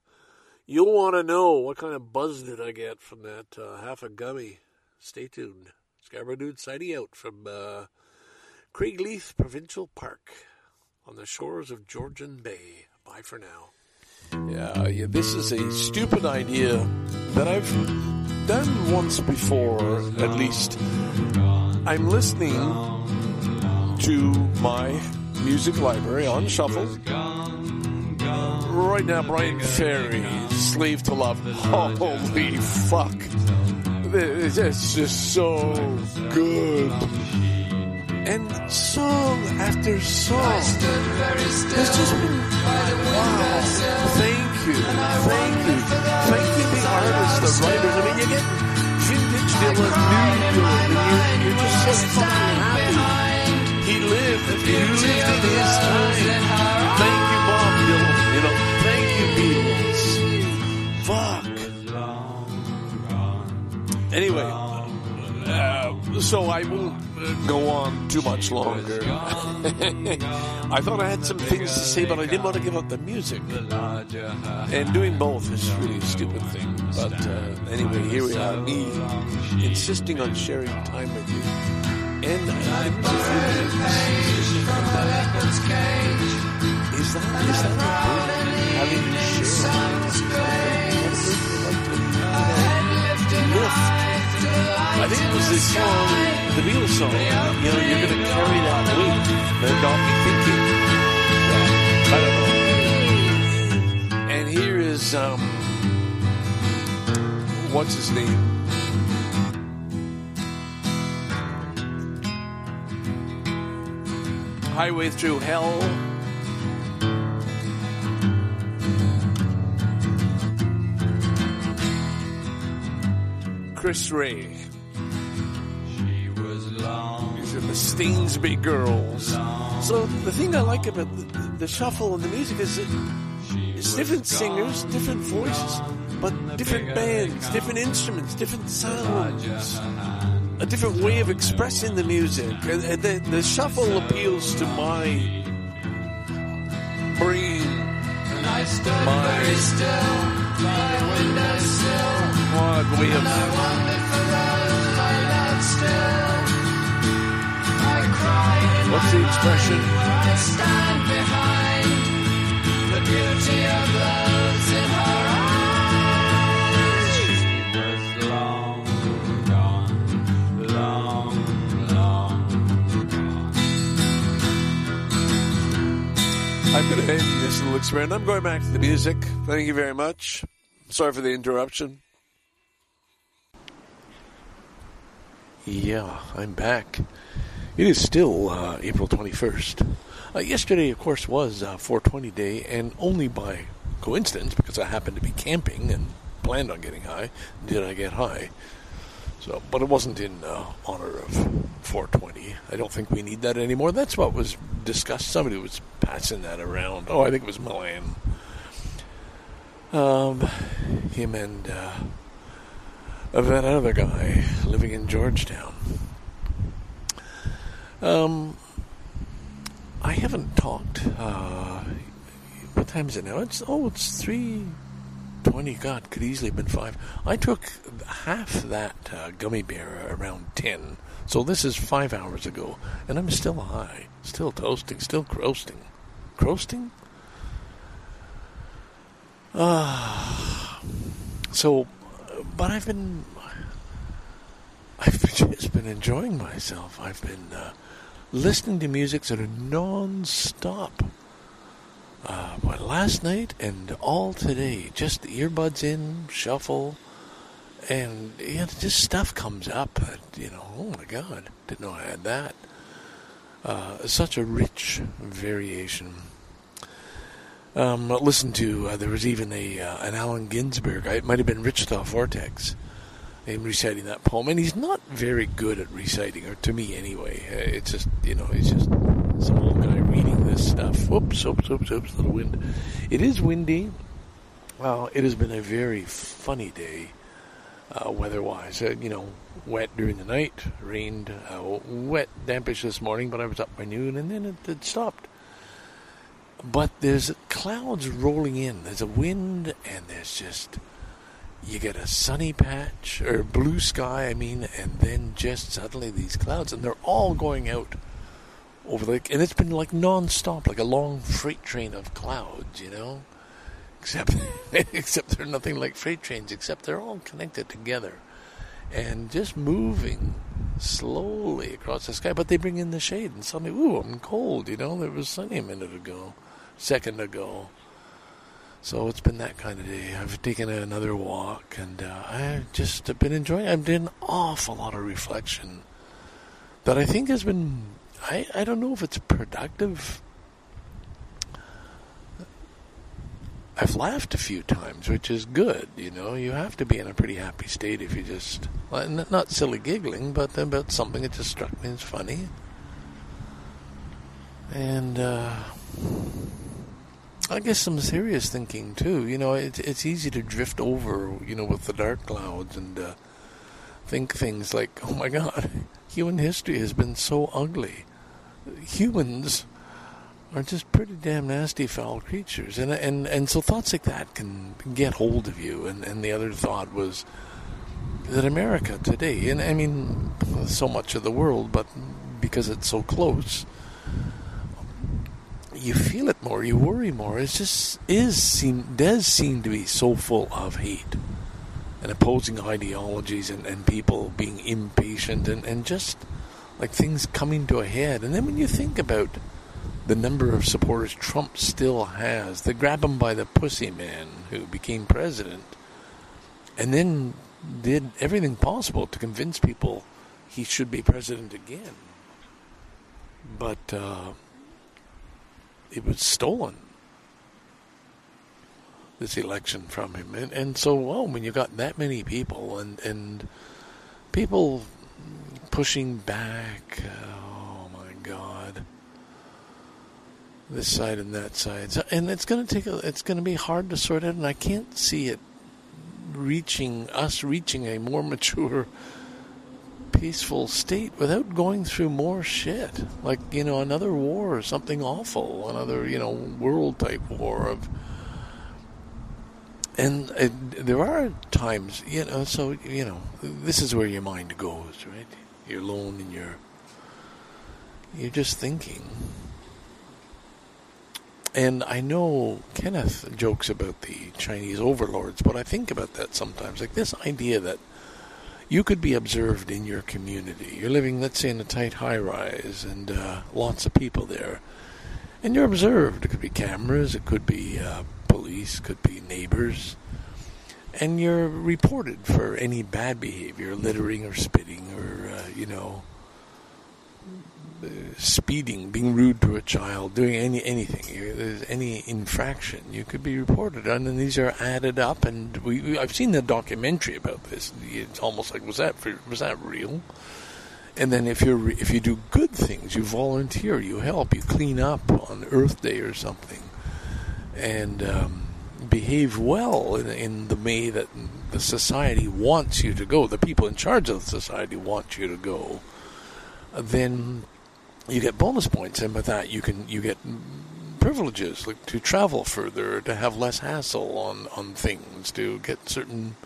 You'll want to know what kind of buzz did I get from that uh, half a gummy. Stay tuned. Scarborough Dude signing out from uh, Craigleith Provincial Park on the shores of Georgian Bay. Bye for now. Yeah, yeah, this is a stupid idea that I've done once before, at least. I'm listening to my music library on shuffle. Right now, Bryan Ferry, Slave to Love. Holy fuck. It's just so good. And song after song. It's just been, wow. Thank you. Thank you. Thank you, the artists, the writers. I mean, you get vintage Dylan, new Dylan, and you're, you're just so fucking happy. He lived, he lived in his time. Thank you, Bob Anyway, uh, so I won't uh, go on too much longer. I thought I had some things to say, but I didn't want to give up the music. And doing both is really a stupid thing. But uh, anyway, here we are, me insisting on sharing time with you. And uh, is that is that a having to share? Lift. I think it was this song, the Beatles song. You know, you're going to carry that weight. That got me thinking. Well, I don't know. And here is um, what's his name? Highway Through Hell. Chris Rea. These are the Stainsby Girls. So the thing I like about the, the shuffle and the music is it's different singers, different voices, but different bands, different instruments, different sounds, a different way of expressing the music. And, and the, the shuffle appeals to my brain, my way of What's the expression? I'm going to end this little experiment. I'm going back to the music. Thank you very much. Sorry for the interruption. Yeah, I'm back. It is still uh, April 21st. Uh, yesterday, of course, was uh, 420 day, and only by coincidence, because I happened to be camping and planned on getting high, did I get high. So, but it wasn't in uh, honor of 420. I don't think we need that anymore. That's what was discussed. Somebody was passing that around. Oh, I think it was Milan. Um, him and uh, that other guy living in Georgetown. Um, I haven't talked. Uh, what time is it now? It's oh, it's three twenty. God, could easily have been five. I took half that uh, gummy bear around ten, so this is five hours ago, and I'm still high, still toasting, still croasting, croasting. Ah, so, but I've been, I've just been enjoying myself. I've been. Uh, listening to music sort of non-stop. Uh, but last night and all today, just earbuds in, shuffle, and know, just stuff comes up. You know, oh my God, didn't know I had that. Uh, such a rich variation. Um, listen to uh, there was even a uh, an Allen Ginsberg. It might have been Wichita Vortex him reciting that poem, and he's not very good at reciting, or to me anyway. Uh, it's just you know he's just some old guy reading this stuff. Whoops, oops, oops, oops, little wind. It is windy. Well, it has been a very funny day, uh, weather-wise. Uh, you know, wet during the night, rained, uh, wet, dampish this morning, but I was up by noon, and then it, it stopped. But there's clouds rolling in. There's a wind, and there's just you get a sunny patch or blue sky, I mean, and then just suddenly these clouds, and they're all going out over the, and it's been like non-stop, like a long freight train of clouds, you know. Except, except they're nothing like freight trains, except they're all connected together. and just moving slowly across the sky. But they bring in the shade, and suddenly, ooh, I'm cold. You know, it was sunny a minute ago, second ago. So it's been that kind of day. I've taken another walk, and uh, I just been enjoying. I've done an awful lot of reflection that I think has been. I I don't know if it's productive. I've laughed a few times, which is good. You know, you have to be in a pretty happy state if you just not silly giggling, but about something that just struck me as funny. And uh, I guess some serious thinking too. You know, it's it's easy to drift over, you know, with the dark clouds and uh, think things like, "Oh my God, human history has been so ugly. Humans are just pretty damn nasty, foul creatures." And and and so thoughts like that can get hold of you. And and the other thought was that America today, and I mean, so much of the world, but because it's so close you feel it more, you worry more. It just is seem does seem to be so full of hate and opposing ideologies and, and people being impatient and, and just like things coming to a head. And then when you think about the number of supporters Trump still has, they grab him by the pussy man who became president and then did everything possible to convince people he should be president again. But uh, it was stolen this election from him. And and so well when you got that many people and and people pushing back oh my god this side and that side. So, and it's going to take a, it's going to be hard to sort out and I can't see it reaching us reaching a more mature peaceful state without going through more shit. Like, you know, another war or something awful, another, you know, world type war of. And uh, there are times, you know, so, you know, this is where your mind goes, right? You're alone and you're. You're just thinking. And I know Kenneth jokes about the Chinese overlords, but I think about that sometimes. Like this idea that you could be observed in your community. You're living, let's say, in a tight high rise and uh, lots of people there. And you're observed. It could be cameras, it could be uh, police, could be neighbors. And you're reported for any bad behavior, littering or spitting or, uh, you know, speeding, being rude to a child, doing any anything, there's any infraction, you could be reported on, and these are added up. And we, I've seen the documentary about this. It's almost like was that was that real? And then if you if you do good things, you volunteer, you help, you clean up on Earth Day or something, and um, behave well in, in the way that the society wants you to go. The people in charge of the society want you to go. Then you get bonus points, and with that you can you get privileges like to travel further, to have less hassle on on things, to get certain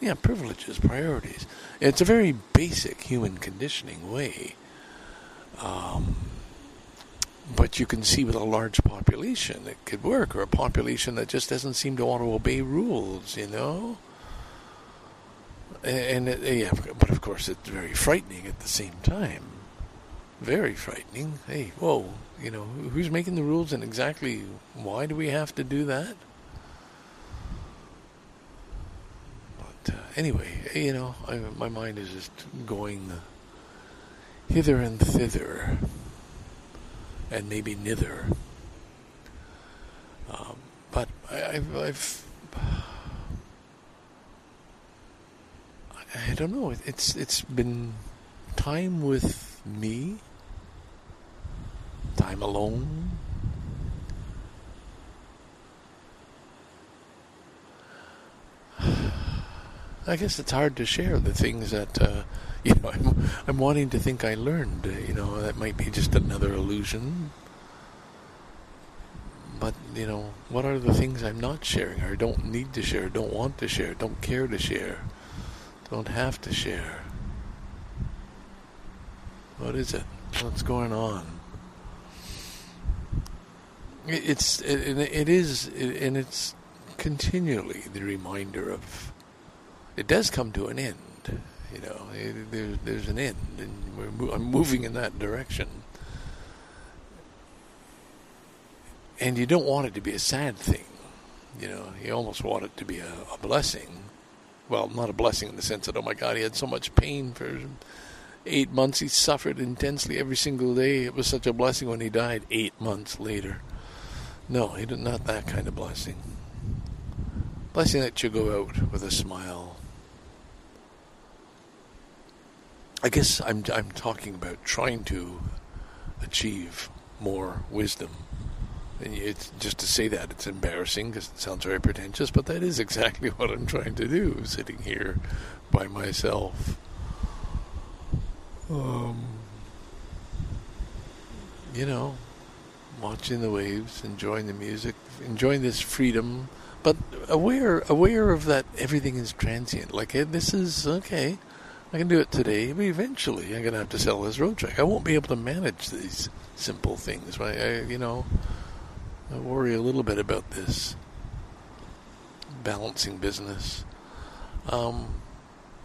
yeah privileges, priorities. It's a very basic human conditioning way. Um, but you can see with a large population it could work, or a population that just doesn't seem to want to obey rules, you know. And it, yeah, but of course it's very frightening at the same time very frightening. Hey, whoa, you know, who's making the rules and exactly why do we have to do that? But uh, anyway, you know, I, my mind is just going hither and thither, and maybe nither. Um, but I, I've, I've I don't know. It's it's been time with me time alone. I guess it's hard to share the things that uh, you know I'm, I'm, wanting to think I learned. You know that might be just another illusion. But you know, what are the things I'm not sharing, or don't need to share, don't want to share, don't care to share, don't have to share? What is it? What's going on? It's it, it is and it's continually the reminder of it does come to an end. You know, it, there's there's an end, and mo- I'm moving in that direction. And you don't want it to be a sad thing. You know, you almost want it to be a, a blessing. Well, not a blessing in the sense that, oh my God, he had so much pain for eight months. He suffered intensely every single day. It was such a blessing when he died eight months later. No, he did not that kind of blessing. Blessing that you go out with a smile. I guess I'm I'm talking about trying to achieve more wisdom. And it's just to say that it's embarrassing because it sounds very pretentious, but that is exactly what I'm trying to do, sitting here by myself. Um, you know, watching the waves, enjoying the music, enjoying this freedom, but aware aware of that everything is transient. Like this is okay. I can do it today, but eventually I'm going to have to sell this Roadtrek. I won't be able to manage these simple things. Right? I, you know, I worry a little bit about this balancing business. Um,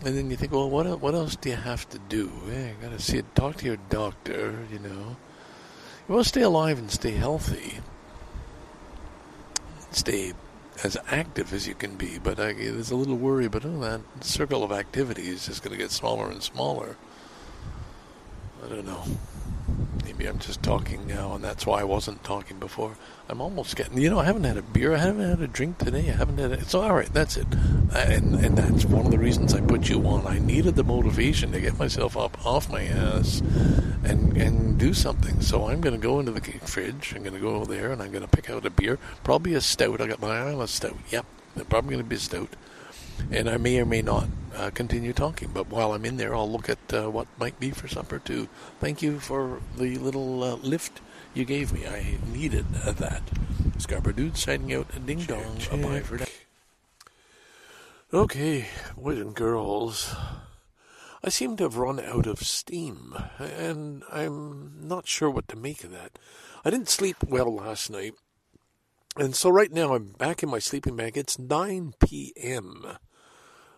and then you think, well, what what else do you have to do? Yeah, you got to see talk to your doctor. You know, to stay alive and stay healthy, stay as active as you can be. But I, there's a little worry, but oh, that circle of activity is just going to get smaller and smaller. I don't know. Maybe I'm just talking now, and that's why I wasn't talking before. I'm almost getting, you know, I haven't had a beer, I haven't had a drink today, I haven't had. A, it's all right. That's it, and and that's one of the reasons I put you on. I needed the motivation to get myself up off my ass, and and do something. So I'm going to go into the fridge. I'm going to go there, and I'm going to pick out a beer, probably a stout. I got my eye on a stout. Yep, probably going to be a stout and I may or may not uh, continue talking. But while I'm in there, I'll look at uh, what might be for supper too. Thank you for the little uh, lift you gave me. I needed uh, that. Scarborough Dude signing out. A ding dong. Bye for now. Okay, boys and girls. I seem to have run out of steam, and I'm not sure what to make of that. I didn't sleep well last night. And so right now I'm back in my sleeping bag. It's 9 p.m.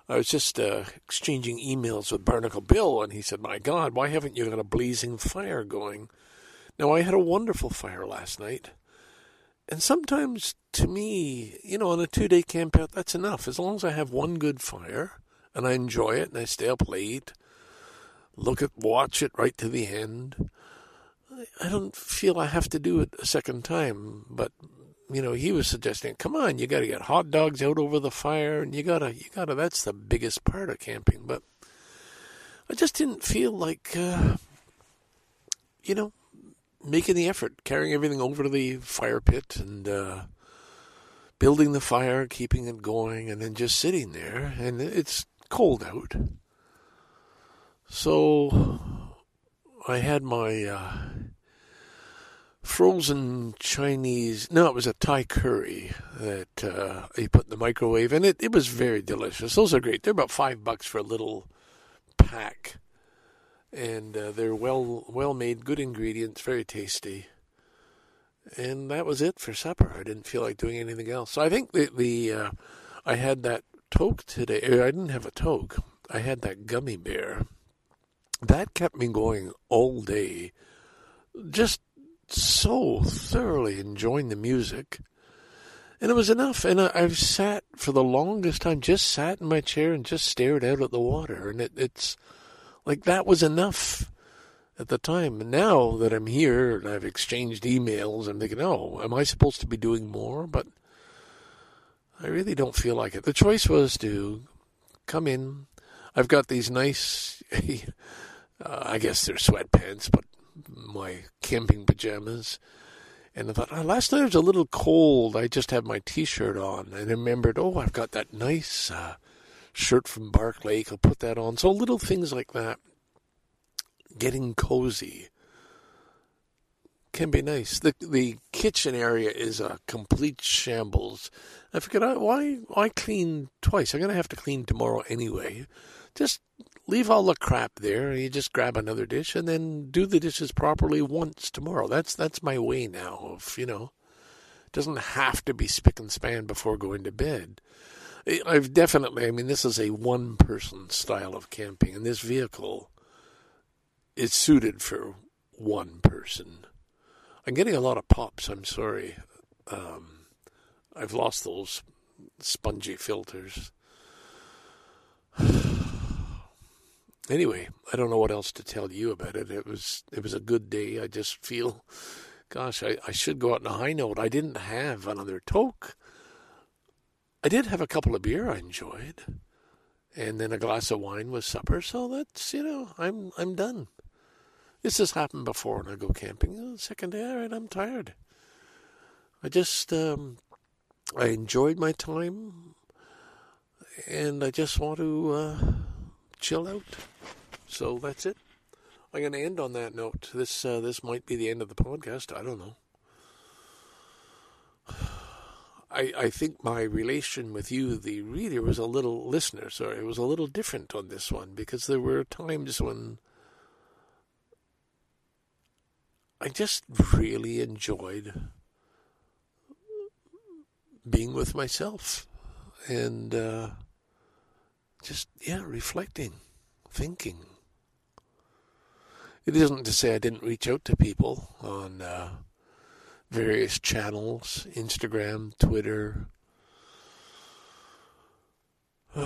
I was just uh, exchanging emails with Barnacle Bill, and he said, My God, why haven't you got a blazing fire going? Now, I had a wonderful fire last night. And sometimes, to me, you know, on a two day camp out, that's enough. As long as I have one good fire and I enjoy it and I stay up late, look at, watch it right to the end. I don't feel I have to do it a second time, but you know, he was suggesting, come on, you got to get hot dogs out over the fire, and you gotta, you gotta. That's the biggest part of camping. But I just didn't feel like, uh, you know, making the effort, carrying everything over to the fire pit and uh, building the fire, keeping it going, and then just sitting there. And it's cold out, so I had my. Uh, frozen Chinese. No, it was a Thai curry that uh, he put in the microwave, and it, it was very delicious. Those are great. They're about five bucks for a little pack, and uh, they're well well made, good ingredients, very tasty. And that was it for supper. I didn't feel like doing anything else. So I think the the uh, I had that toke today. I didn't have a toke. I had that gummy bear. That kept me going all day. Just so thoroughly enjoying the music. And it was enough. And I, have sat for the longest time, just sat in my chair and just stared out at the water. And it, it's like that was enough at the time. And now that I'm here and I've exchanged emails, I'm thinking, oh, am I supposed to be doing more? But I really don't feel like it. The choice was to come in. I've got these nice, uh, I guess they're sweatpants, but my camping pajamas. And I thought, oh, last night was a little cold. I just had my T-shirt on, and I remembered, oh, I've got that nice uh, shirt from Bark Lake. I'll put that on. So little things like that, getting cozy, can be nice. The the kitchen area is a complete shambles. I forget why why clean twice? I'm gonna have to clean tomorrow anyway. Just leave all the crap there. You just grab another dish and then do the dishes properly once tomorrow. That's that's my way now. Of you know, doesn't have to be spick and span before going to bed. I've definitely, I mean, this is a one person style of camping, and this vehicle is suited for one person. I'm getting a lot of pops, I'm sorry. Um, I've lost those spongy filters. Anyway, I don't know what else to tell you about it. It was it was a good day. I just feel, gosh, I, I should go out on a high note. I didn't have another toke. I did have a couple of beer I enjoyed, and then a glass of wine with supper. So that's you know I'm I'm done. This has happened before when I go camping. Oh, second day, all right, I'm tired. I just um, I enjoyed my time, and I just want to uh, chill out. So that's it. I'm going to end on that note. This uh, this might be the end of the podcast. I don't know. I I think my relation with you, the reader, was a little listener. Sorry, it was a little different on this one because there were times when I just really enjoyed being with myself and uh, just yeah reflecting thinking. It isn't to say i didn't reach out to people on uh, various channels instagram twitter.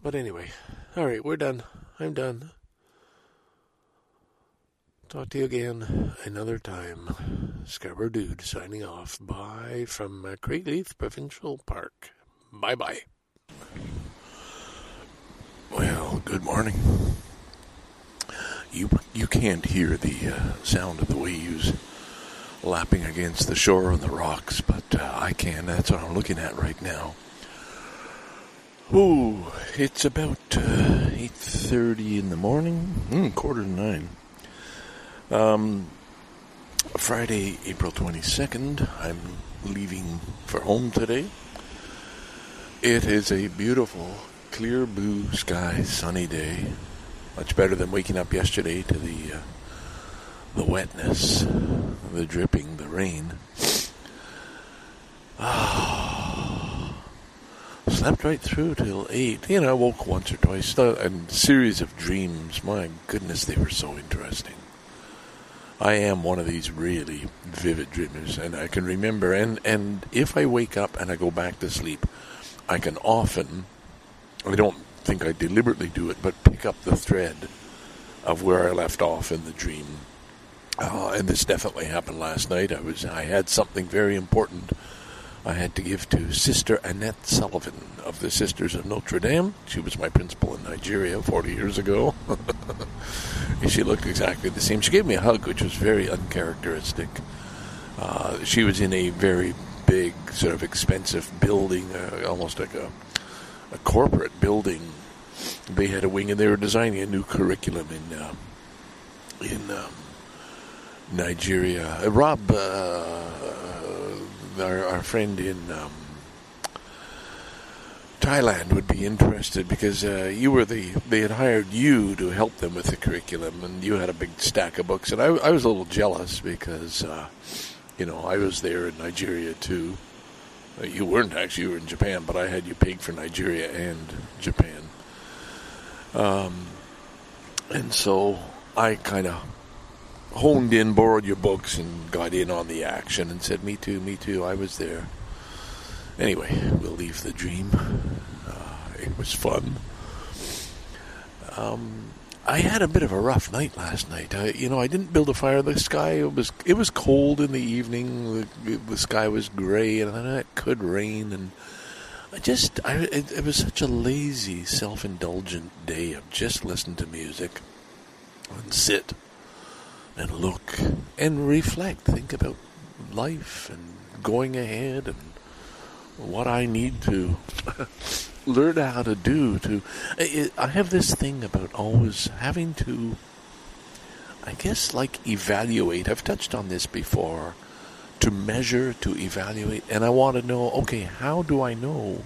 But anyway all right we're done. I'm done. Talk to you again another time. Scarborough dude signing off. Bye from uh, craigleith provincial park. Bye bye Good morning. You you can't hear the uh, sound of the waves lapping against the shore on the rocks, but uh, I can. That's what I'm looking at right now. Ooh, it's about uh, eight thirty in the morning, mm, quarter to nine. Um, Friday, April twenty second. I'm leaving for home today. It is a beautiful, clear blue sky, sunny day. Much better than waking up yesterday to the uh, the wetness, the dripping, the rain. Ah, slept right through till eight. You know, I woke once or twice. A series of dreams. My goodness, they were so interesting. I am one of these really vivid dreamers, and I can remember. And and if I wake up and I go back to sleep, I can often. I don't think I deliberately do it, but pick up the thread of where I left off in the dream. Uh, and this definitely happened last night. I was I had something very important I had to give to Sister Annette Sullivan of the Sisters of Notre Dame. She was my principal in Nigeria 40 years ago. she looked exactly the same. She gave me a hug, which was very uncharacteristic. Uh, she was in a very big, sort of expensive building, uh, almost like a, a corporate building. They had a wing, and they were designing a new curriculum in uh, in um, Nigeria. Uh, Rob, uh, our, our friend in um, Thailand, would be interested because uh, you were the they had hired you to help them with the curriculum, and you had a big stack of books, and I, I was a little jealous because uh, you know I was there in Nigeria too. You weren't actually; you were in Japan, but I had you pegged for Nigeria and Japan. Um, and so I kind of honed in, borrowed your books, and got in on the action and said, Me too, me too, I was there. Anyway, we'll leave the dream. Uh, it was fun. Um, I had a bit of a rough night last night. I, you know, I didn't build a fire. The sky it was it was cold in the evening. The, the sky was gray, and it could rain. And I just, I it, it was such a lazy, self-indulgent day of just listen to music and sit and look and reflect, think about life and going ahead and what I need to learn how to do. To I have this thing about always having to, I guess, like evaluate. I've touched on this before. To measure, to evaluate, and I want to know. Okay, how do I know?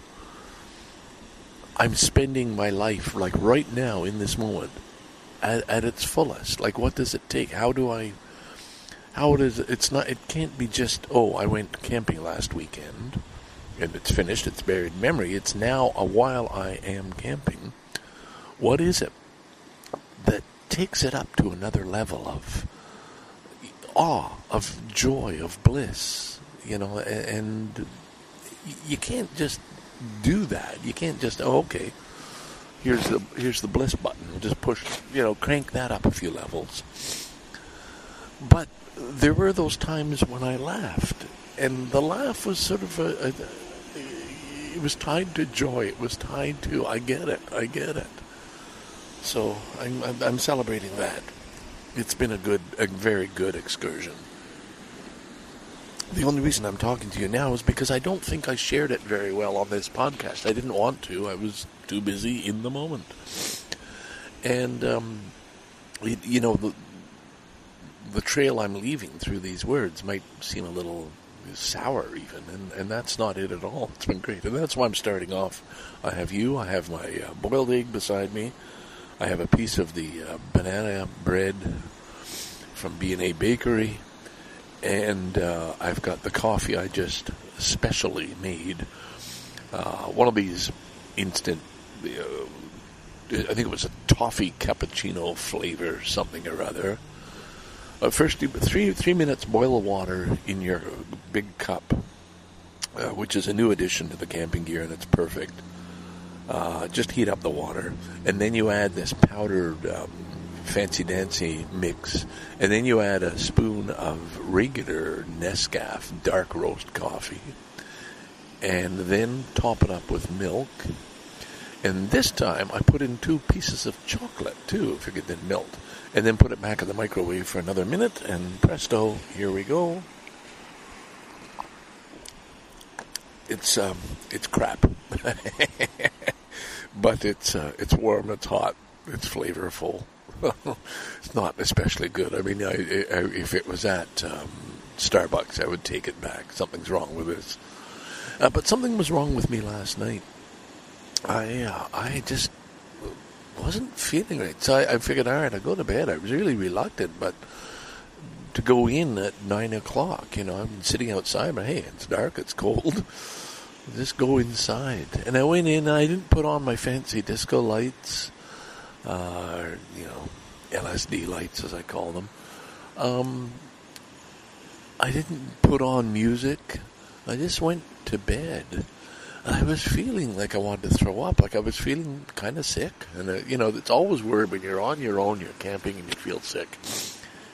I'm spending my life like right now in this moment at, at its fullest. Like, what does it take? How do I? How does it? It's not. It can't be just. Oh, I went camping last weekend. And it's finished, it's buried memory. It's now a while I am camping. What is it that takes it up to another level of awe, of joy, of bliss? You know, and you can't just do that. You can't just oh okay, here's the here's the bliss button. Just push you know crank that up a few levels. But there were those times when I laughed, and the laugh was sort of a, a it was tied to joy. It was tied to I get it, I get it. So I'm, I'm, I'm celebrating that. It's been a good, a very good excursion. The only reason I'm talking to you now is because I don't think I shared it very well on this podcast. I didn't want to. I was too busy in the moment. And, um, it, you know, the, the trail I'm leaving through these words might seem a little sour even, and, and that's not it at all. It's been great. And that's why I'm starting off. I have you, I have my uh, boiled egg beside me, I have a piece of the uh, banana bread from B&A Bakery, and uh, I've got the coffee I just specially made. Uh, one of these instant, uh, I think it was a toffee cappuccino flavor, something or other. Uh, first, three three minutes boil water in your big cup, uh, which is a new addition to the camping gear, and it's perfect. Uh, just heat up the water, and then you add this powdered um, fancy dancy mix, and then you add a spoon of regular Nescafe dark roast coffee, and then top it up with milk. And this time I put in two pieces of chocolate too, if it didn't melt, and then put it back in the microwave for another minute, and presto, here we go. It's um, it's crap, but it's uh, it's warm, it's hot, it's flavorful. it's not especially good. I mean, I, I, if it was at um, Starbucks, I would take it back. Something's wrong with this. Uh, but something was wrong with me last night. I uh, I just wasn't feeling right. So I, I figured, all right, I'll go to bed. I was really reluctant, but to go in at nine o'clock, you know, I'm sitting outside, but hey, it's dark, it's cold. Just go inside. And I went in, I didn't put on my fancy disco lights uh, you know, LSD lights as I call them. Um, I didn't put on music. I just went to bed. I was feeling like I wanted to throw up, like I was feeling kind of sick. And uh, you know, it's always weird when you're on your own, you're camping, and you feel sick.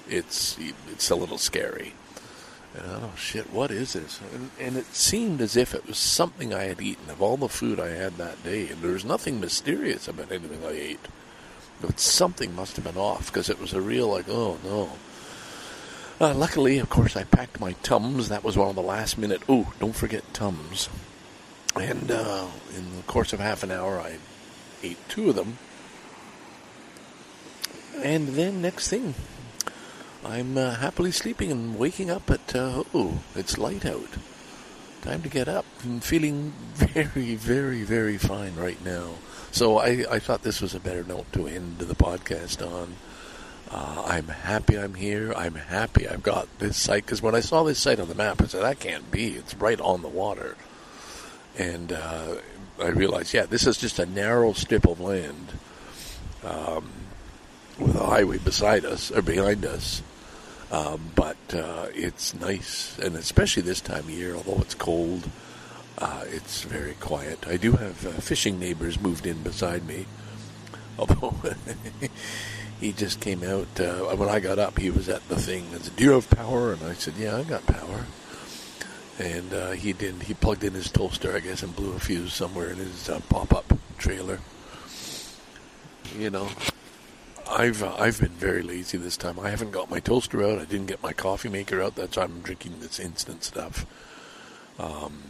It's it's a little scary. And oh shit, what is this? And, and it seemed as if it was something I had eaten of all the food I had that day, and there was nothing mysterious about anything I ate. But something must have been off because it was a real like, oh no. Uh, luckily, of course, I packed my Tums. That was one of the last minute. Oh, don't forget Tums. And uh, in the course of half an hour, I ate two of them. And then next thing, I'm uh, happily sleeping and waking up at uh, oh, it's light out. Time to get up. I'm feeling very, very, very fine right now. So I, I thought this was a better note to end the podcast on. Uh, I'm happy I'm here. I'm happy I've got this site because when I saw this site on the map, I said that can't be. It's right on the water, and uh, I realized, yeah, this is just a narrow strip of land um, with a highway beside us or behind us. Um, but uh, it's nice, and especially this time of year, although it's cold uh, it's very quiet. I do have uh, fishing neighbors moved in beside me, although he just came out. Uh, when I got up, he was at the thing and said, "Do you have power?" And I said, "Yeah, I got power." And uh, he didn't. He plugged in his toaster, I guess, and blew a fuse somewhere in his uh, pop-up trailer. You know, I've uh, I've been very lazy this time. I haven't got my toaster out. I didn't get my coffee maker out. That's why I'm drinking this instant stuff. Um,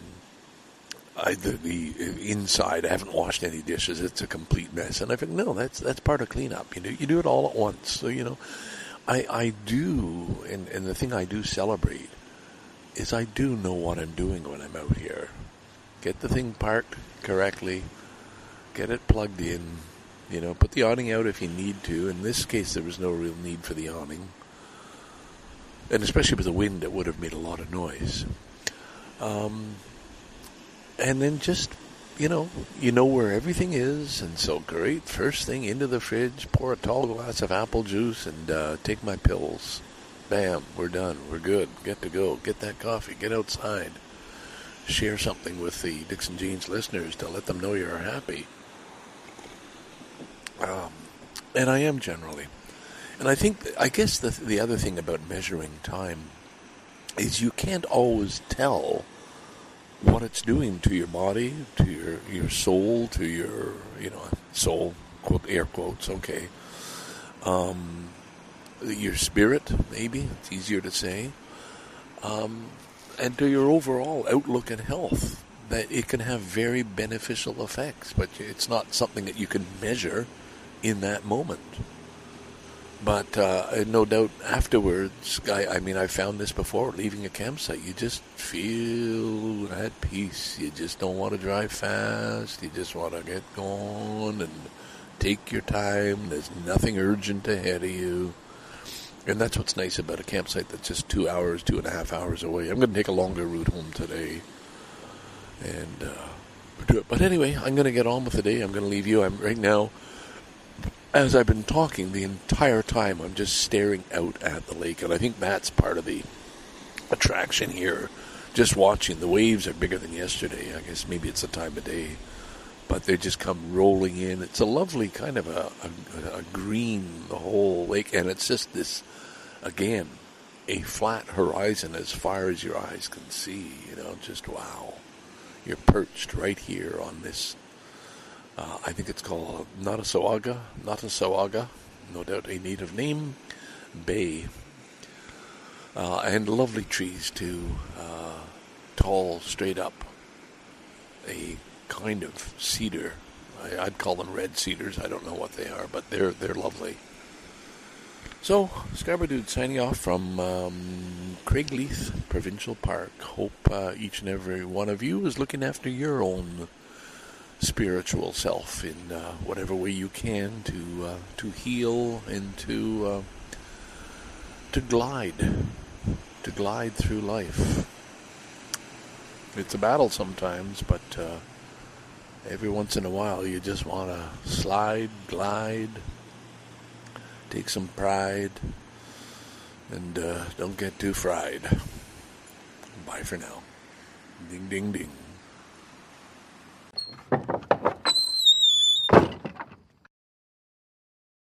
I, the, the, inside, I haven't washed any dishes. It's a complete mess. And I think, no, that's that's part of cleanup. You know, you do it all at once. So you know, I I do, and and the thing I do celebrate is I do know what I'm doing when I'm out here. Get the thing parked correctly, get it plugged in. You know, put the awning out if you need to. In this case, there was no real need for the awning, and especially with the wind, it would have made a lot of noise. Um, and then just you know, you know where everything is, and so great. First thing into the fridge, pour a tall glass of apple juice, and uh, take my pills. Bam, we're done. We're good. Get to go. Get that coffee. Get outside. Share something with the Dixon Jeans listeners to let them know you're happy. Um, and I am generally. And I think, I guess the the other thing about measuring time is you can't always tell what it's doing to your body, to your your soul, to your you know soul quote air quotes okay, um, your spirit maybe it's easier to say, um, and to your overall outlook and health. That it can have very beneficial effects, but it's not something that you can measure in that moment. But uh, no doubt afterwards, I, I mean, I found this before, leaving a campsite, you just feel at peace. You just don't want to drive fast. You just want to get going and take your time. There's nothing urgent ahead of you. And that's what's nice about a campsite that's just two hours, two and a half hours away. I'm going to take a longer route home today. And, uh, but anyway, I'm going to get on with the day. I'm going to leave you. I'm right now as I've been talking the entire time, I'm just staring out at the lake, and I think that's part of the attraction here. Just watching the waves are bigger than yesterday. I guess maybe it's the time of day, but they just come rolling in. It's a lovely kind of a, a, a green the whole lake, and it's just this again a flat horizon as far as your eyes can see. You know, just wow. You're perched right here on this uh, I think it's called Nottasulga, Nottasulga, no doubt a native name, bay. Uh, and lovely trees too, uh, tall, straight up. A kind of cedar. I, would call them red cedars. I don't know what they are, but they're they're lovely. So, Scarborough Dude signing off from um, Craigleith Provincial Park. Hope uh, each and every one of you is looking after your own spiritual self in uh, whatever way you can to uh, to heal and to uh, to glide to glide through life. It's a battle sometimes, but uh, every once in a while you just want to slide, glide, take some pride, and uh, don't get too fried. Bye for now. Ding, ding, ding.